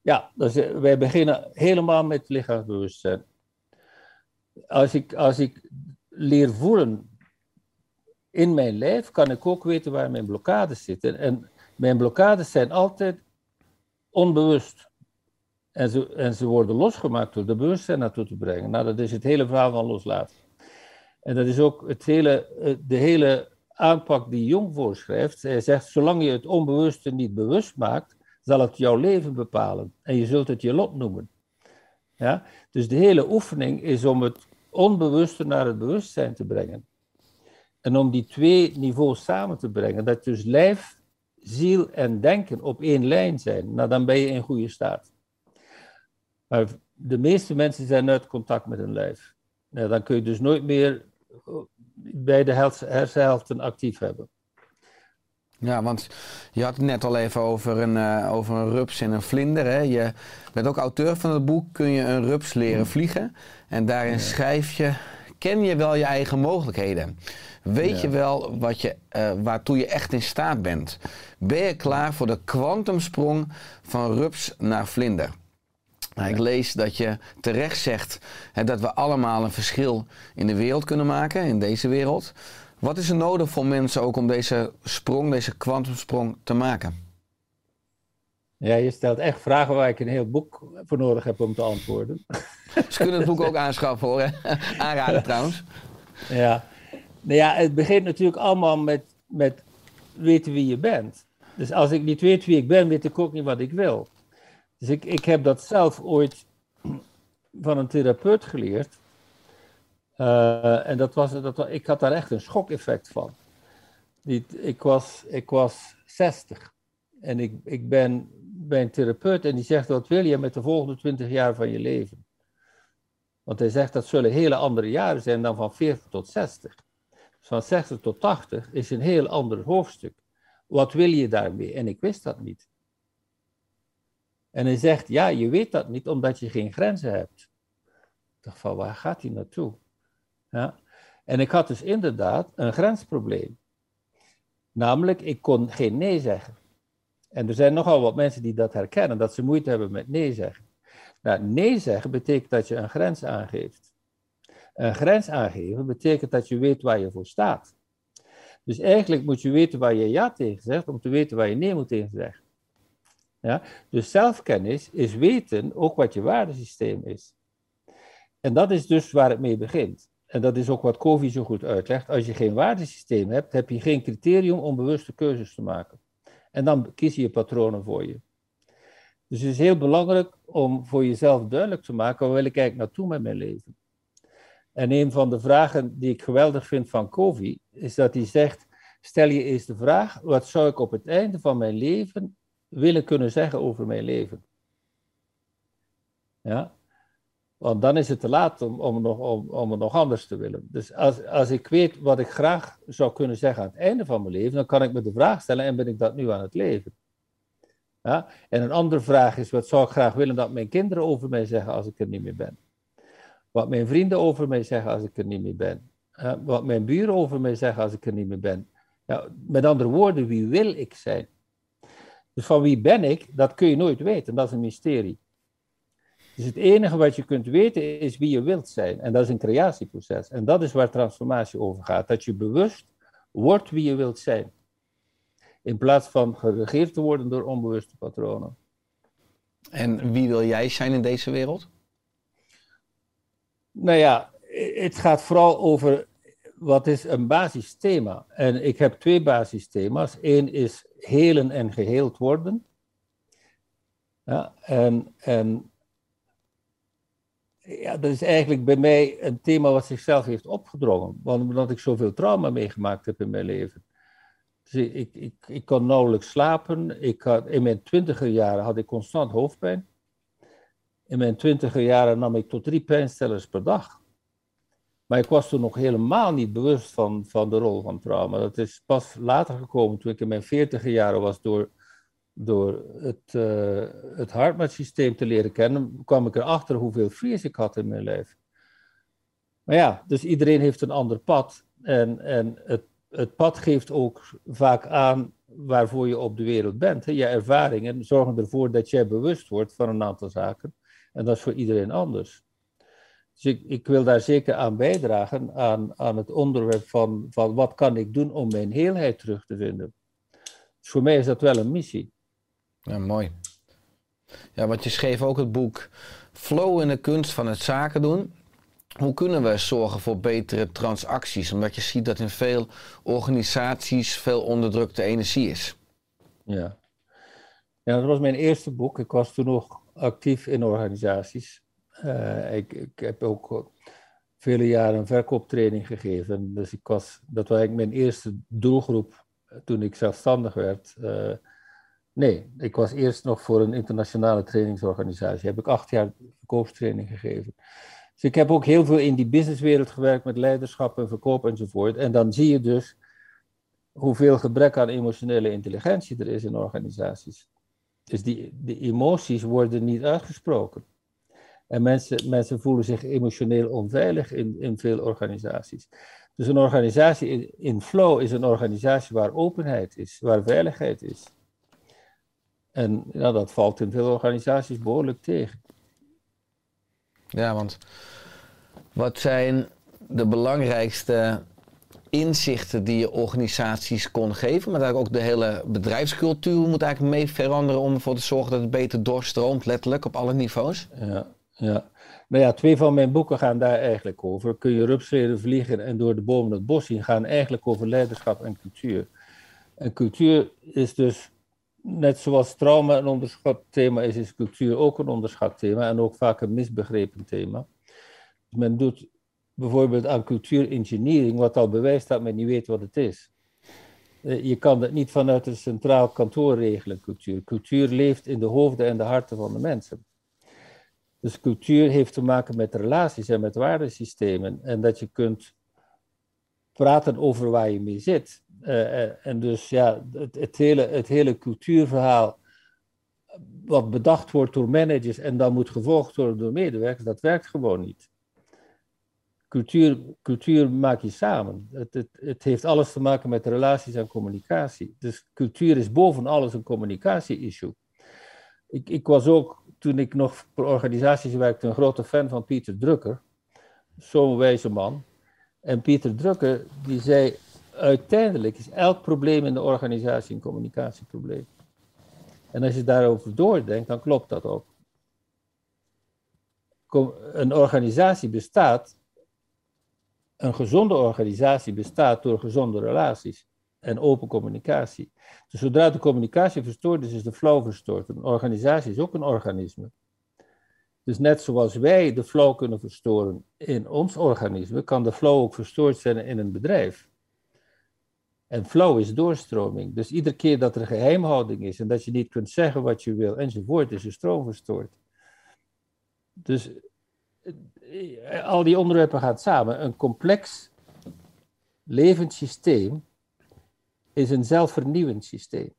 Ja, dus wij beginnen helemaal met lichaamsbewustzijn. Als ik, als ik leer voelen in mijn lijf, kan ik ook weten waar mijn blokkades zitten. En mijn blokkades zijn altijd onbewust. En ze, en ze worden losgemaakt door de bewustzijn naartoe te brengen. Nou, dat is het hele verhaal van loslaten. En dat is ook het hele, eh, de hele aanpak die Jong voorschrijft. Hij zegt, zolang je het onbewuste niet bewust maakt, zal het jouw leven bepalen. En je zult het je lot noemen. Ja? Dus de hele oefening is om het onbewuste naar het bewustzijn te brengen. En om die twee niveaus samen te brengen, dat dus lijf, ziel en denken op één lijn zijn, nou dan ben je in goede staat. Maar de meeste mensen zijn uit contact met hun lijf. Nou, dan kun je dus nooit meer beide hersenhelften actief hebben. Ja, want je had het net al even over een, uh, over een rups en een vlinder. Hè? Je bent ook auteur van het boek Kun je een rups leren vliegen? En daarin schrijf je, ken je wel je eigen mogelijkheden? Weet je wel wat je, uh, waartoe je echt in staat bent? Ben je klaar voor de kwantumsprong van rups naar vlinder? Nou, ik lees dat je terecht zegt hè, dat we allemaal een verschil in de wereld kunnen maken, in deze wereld. Wat is er nodig voor mensen ook om deze sprong, deze kwantumsprong te maken? Ja, je stelt echt vragen waar ik een heel boek voor nodig heb om te antwoorden. [laughs] Ze kunnen het boek ook [laughs] aanschaffen hoor. Aanraden trouwens. Ja. Nou ja, het begint natuurlijk allemaal met, met weten wie je bent. Dus als ik niet weet wie ik ben, weet ik ook niet wat ik wil. Dus ik, ik heb dat zelf ooit van een therapeut geleerd. Uh, en dat was, dat, ik had daar echt een schokeffect van. Die, ik, was, ik was 60 en ik, ik ben bij een therapeut en die zegt: Wat wil je met de volgende 20 jaar van je leven? Want hij zegt dat zullen hele andere jaren zijn dan van 40 tot 60. Dus van 60 tot 80 is een heel ander hoofdstuk. Wat wil je daarmee? En ik wist dat niet. En hij zegt: Ja, je weet dat niet omdat je geen grenzen hebt. Ik dacht: van waar gaat hij naartoe? Ja? En ik had dus inderdaad een grensprobleem. Namelijk, ik kon geen nee zeggen. En er zijn nogal wat mensen die dat herkennen, dat ze moeite hebben met nee zeggen. Nou, nee zeggen betekent dat je een grens aangeeft. Een grens aangeven betekent dat je weet waar je voor staat. Dus eigenlijk moet je weten waar je ja tegen zegt, om te weten waar je nee moet tegen zeggen. Ja? Dus zelfkennis is weten ook wat je waardesysteem is. En dat is dus waar het mee begint. En dat is ook wat Covey zo goed uitlegt. Als je geen waardesysteem hebt, heb je geen criterium om bewuste keuzes te maken. En dan kies je patronen voor je. Dus het is heel belangrijk om voor jezelf duidelijk te maken, waar wil ik eigenlijk naartoe met mijn leven? En een van de vragen die ik geweldig vind van Covey, is dat hij zegt, stel je eens de vraag, wat zou ik op het einde van mijn leven willen kunnen zeggen over mijn leven? Ja, want dan is het te laat om, om, nog, om, om het nog anders te willen. Dus als, als ik weet wat ik graag zou kunnen zeggen aan het einde van mijn leven, dan kan ik me de vraag stellen, en ben ik dat nu aan het leven? Ja? En een andere vraag is, wat zou ik graag willen dat mijn kinderen over mij zeggen als ik er niet meer ben? Wat mijn vrienden over mij zeggen als ik er niet meer ben? Wat mijn buren over mij zeggen als ik er niet meer ben? Ja, met andere woorden, wie wil ik zijn? Dus van wie ben ik, dat kun je nooit weten, dat is een mysterie. Dus het enige wat je kunt weten is wie je wilt zijn. En dat is een creatieproces. En dat is waar transformatie over gaat. Dat je bewust wordt wie je wilt zijn. In plaats van geregeerd te worden door onbewuste patronen. En wie wil jij zijn in deze wereld? Nou ja, het gaat vooral over wat is een basisthema. En ik heb twee basisthema's. Eén is helen en geheeld worden. Ja, en, en ja, dat is eigenlijk bij mij een thema wat zichzelf heeft opgedrongen. Want omdat ik zoveel trauma meegemaakt heb in mijn leven. Dus ik, ik, ik kon nauwelijks slapen. Ik had, in mijn twintiger jaren had ik constant hoofdpijn. In mijn twintiger jaren nam ik tot drie pijnstellers per dag. Maar ik was toen nog helemaal niet bewust van, van de rol van trauma. Dat is pas later gekomen, toen ik in mijn veertiger jaren was, door door het, uh, het te leren kennen, kwam ik erachter hoeveel vries ik had in mijn leven. Maar ja, dus iedereen heeft een ander pad. En, en het, het pad geeft ook vaak aan waarvoor je op de wereld bent. Hè. Je ervaringen zorgen ervoor dat jij bewust wordt van een aantal zaken. En dat is voor iedereen anders. Dus ik, ik wil daar zeker aan bijdragen, aan, aan het onderwerp van, van wat kan ik doen om mijn heelheid terug te vinden. Dus voor mij is dat wel een missie. Ja, mooi. Ja, want je schreef ook het boek Flow in de kunst van het zaken doen. Hoe kunnen we zorgen voor betere transacties? Omdat je ziet dat in veel organisaties veel onderdrukte energie is. Ja. ja, dat was mijn eerste boek. Ik was toen nog actief in organisaties. Uh, ik, ik heb ook vele jaren een verkooptraining gegeven. Dus ik was, dat was eigenlijk mijn eerste doelgroep toen ik zelfstandig werd. Nee, ik was eerst nog voor een internationale trainingsorganisatie. Heb ik acht jaar verkoopstraining gegeven. Dus ik heb ook heel veel in die businesswereld gewerkt met leiderschap en verkoop enzovoort. En dan zie je dus hoeveel gebrek aan emotionele intelligentie er is in organisaties. Dus die, die emoties worden niet uitgesproken. En mensen, mensen voelen zich emotioneel onveilig in, in veel organisaties. Dus een organisatie in, in flow is een organisatie waar openheid is, waar veiligheid is. En ja, dat valt in veel organisaties behoorlijk tegen. Ja, want wat zijn de belangrijkste inzichten die je organisaties kon geven, maar daar ook de hele bedrijfscultuur moet eigenlijk mee veranderen om ervoor te zorgen dat het beter doorstroomt, letterlijk op alle niveaus? Ja, ja. Nou ja, twee van mijn boeken gaan daar eigenlijk over. Kun je rupsleden vliegen en door de bomen het bos zien, gaan eigenlijk over leiderschap en cultuur. En cultuur is dus net zoals trauma een onderschat thema is, is cultuur ook een onderschat thema en ook vaak een misbegrepen thema. Men doet bijvoorbeeld aan cultuurengineering, wat al bewijst dat men niet weet wat het is. Eh, je kan het niet vanuit een centraal kantoor regelen, cultuur. Cultuur leeft in de hoofden en de harten van de mensen. Dus cultuur heeft te maken met relaties en met waardesystemen. En dat je kunt praten over waar je mee zit. Uh, en dus ja, het, het, hele, het hele cultuurverhaal, wat bedacht wordt door managers en dan moet gevolgd worden door medewerkers, dat werkt gewoon niet. cultuur, cultuur maak je samen. Het, het, het heeft alles te maken met relaties en communicatie. Dus cultuur is boven alles een communicatie-issue. Ik, ik was ook, toen ik nog voor organisaties werkte, een grote fan van Pieter Drucker. Zo'n wijze man. En Pieter Drucker, die zei, uiteindelijk is elk probleem in de organisatie een communicatieprobleem. En als je daarover doordenkt, dan klopt dat ook. Een organisatie bestaat, een gezonde organisatie bestaat door gezonde relaties en open communicatie. Dus zodra de communicatie verstoord is, is de flow verstoord. Een organisatie is ook een organisme. Dus net zoals wij de flow kunnen verstoren in ons organisme, kan de flow ook verstoord zijn in een bedrijf. En flow is doorstroming. Dus iedere keer dat er geheimhouding is en dat je niet kunt zeggen wat je wil enzovoort, is de stroom verstoord. Dus eh, al die onderwerpen gaan samen. Een complex levend systeem is een zelfvernieuwend systeem.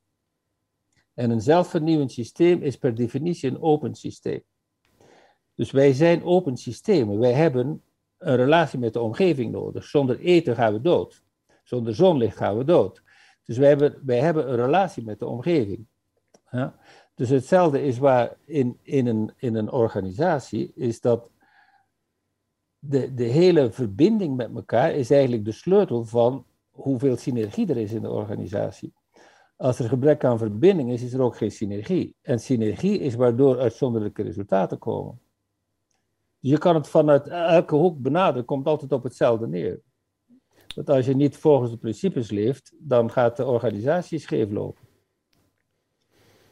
En een zelfvernieuwend systeem is per definitie een open systeem. Dus wij zijn open systemen. Wij hebben een relatie met de omgeving nodig. Zonder eten gaan we dood. Zonder zonlicht gaan we dood. Dus wij hebben, wij hebben een relatie met de omgeving. Ja? Dus hetzelfde is waar in, in, een, in een organisatie, is dat de, de hele verbinding met elkaar is eigenlijk de sleutel van hoeveel synergie er is in de organisatie. Als er gebrek aan verbinding is, is er ook geen synergie. En synergie is waardoor uitzonderlijke resultaten komen. Je kan het vanuit elke hoek benaderen, komt altijd op hetzelfde neer. Dat als je niet volgens de principes leeft, dan gaat de organisatie scheef lopen.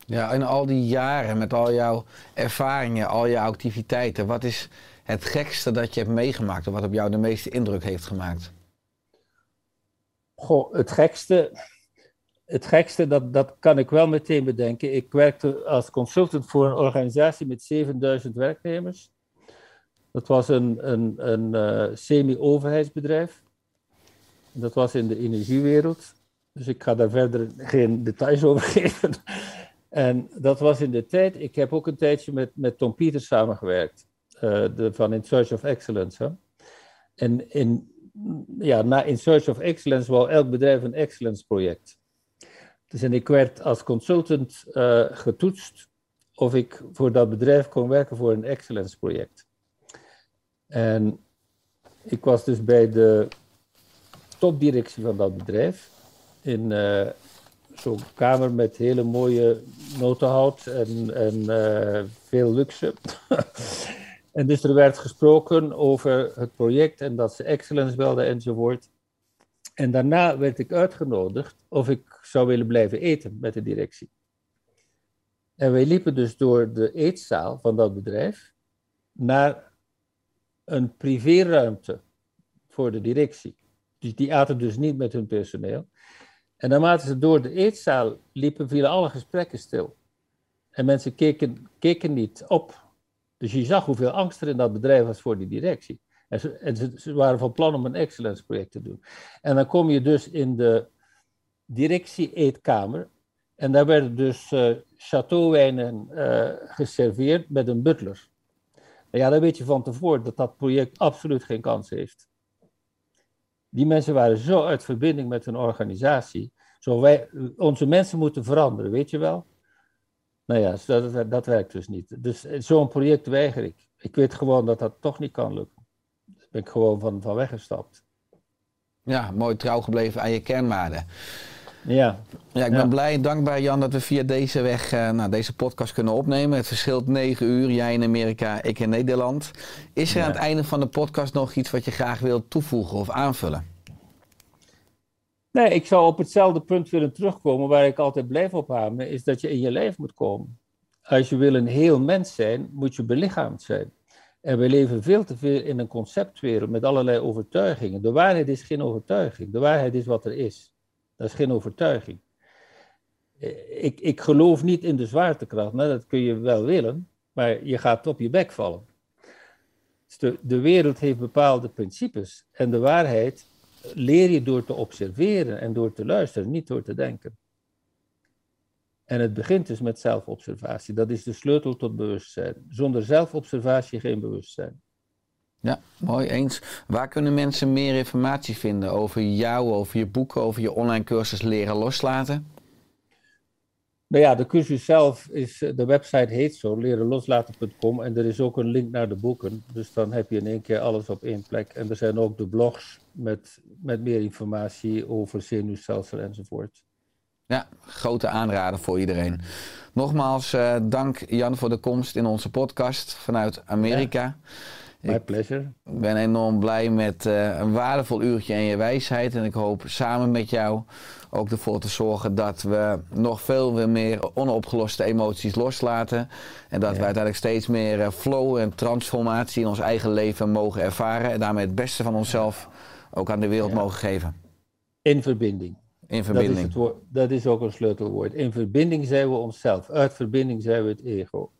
Ja, in al die jaren, met al jouw ervaringen, al jouw activiteiten, wat is het gekste dat je hebt meegemaakt of wat op jou de meeste indruk heeft gemaakt? Goh, het gekste, het gekste dat, dat kan ik wel meteen bedenken. Ik werkte als consultant voor een organisatie met 7000 werknemers. Dat was een, een, een eh, semi-overheidsbedrijf. Dat was in de energiewereld. Dus ik ga daar verder geen details over [laughs] geven. En dat was in de tijd, ik heb ook een tijdje met, met Tom Pieters samengewerkt, eh, de, van In Search of Excellence. Hè. En in, ja, na In Search of Excellence wou elk bedrijf een excellence project. Dus en ik werd als consultant eh, getoetst of ik voor dat bedrijf kon werken voor een excellence project. En ik was dus bij de topdirectie van dat bedrijf in eh, zo'n kamer met hele mooie notenhout en, en eh, veel luxe. [laughs] en dus er werd gesproken over het project en dat ze excellence wilden enzovoort. En daarna werd ik uitgenodigd of ik zou willen blijven eten met de directie. En wij liepen dus door de eetzaal van dat bedrijf naar een privéruimte voor de directie. Dus die aten dus niet met hun personeel. En naarmate ze door de eetzaal liepen, vielen alle gesprekken stil. En mensen keken, keken niet op. Dus je zag hoeveel angst er in dat bedrijf was voor die directie. En, ze, en ze, waren van plan om een excellence project te doen. En dan kom je dus in de directie-eetkamer. En daar werden dus uh, chateauwijnen uh, geserveerd met een butler. Nou ja, dan weet je van tevoren dat dat project absoluut geen kans heeft. Die mensen waren zo uit verbinding met hun organisatie. Zo wij, onze mensen moeten veranderen, weet je wel? Nou ja, dat, dat werkt dus niet. Dus zo'n project weiger ik. Ik weet gewoon dat dat toch niet kan lukken. Daar ben ik gewoon van, van weggestapt. Ja, mooi trouw gebleven aan je kernwaarden. Ja. Ja, ik ben Ja. blij en dankbaar Jan dat we via deze weg eh, nou, deze podcast kunnen opnemen. Het verschilt negen uur, jij in Amerika, ik in Nederland. Is er Ja. aan het einde van de podcast nog iets wat je graag wilt toevoegen of aanvullen? Nee, ik zou op hetzelfde punt willen terugkomen waar ik altijd blijf op hameren, is dat je in je lijf moet komen. Als je wil een heel mens zijn, moet je belichaamd zijn. En we leven veel te veel in een conceptwereld met allerlei overtuigingen. De waarheid is geen overtuiging. De waarheid is wat er is. Dat is geen overtuiging. Eh, Ik, ik geloof niet in de zwaartekracht. Nou, dat kun je wel willen, maar je gaat op je bek vallen. Dus de wereld heeft bepaalde principes. En de waarheid leer je door te observeren en door te luisteren, niet door te denken. En het begint dus met zelfobservatie. Dat is de sleutel tot bewustzijn. Zonder zelfobservatie geen bewustzijn. Ja, mooi eens. Waar kunnen mensen meer informatie vinden over jou, over je boeken, over je online cursus Leren Loslaten? Nou ja, de cursus zelf is, eh, de website heet zo, lerenloslaten.com en er is ook een link naar de boeken. Dus dan heb je in één keer alles op één plek. En er zijn ook de blogs met, met meer informatie over zenuwstelsel enzovoort. Ja, grote aanrader voor iedereen. Nogmaals, uh, dank Jan voor de komst in onze podcast vanuit Amerika. My pleasure. Ik ben enorm blij met uh, een waardevol uurtje en je wijsheid. En ik hoop samen met jou ook ervoor te zorgen dat we nog veel meer onopgeloste emoties loslaten. En dat ja. we uiteindelijk steeds meer uh, flow en transformatie in ons eigen leven mogen ervaren. En daarmee het beste van onszelf ook aan de wereld ja. mogen geven. In verbinding. In verbinding. Dat is, woord, dat is ook een sleutelwoord. In verbinding zijn we onszelf. Uit verbinding zijn we het ego.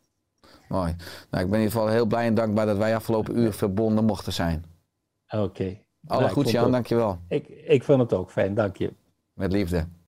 Mooi. Nou, ik ben in ieder geval heel blij en dankbaar dat wij afgelopen uur verbonden mochten zijn. Oké. Okay. Alle nou, goed, Jan, dankjewel. Ik, ik vond het ook fijn, dank je. Met liefde.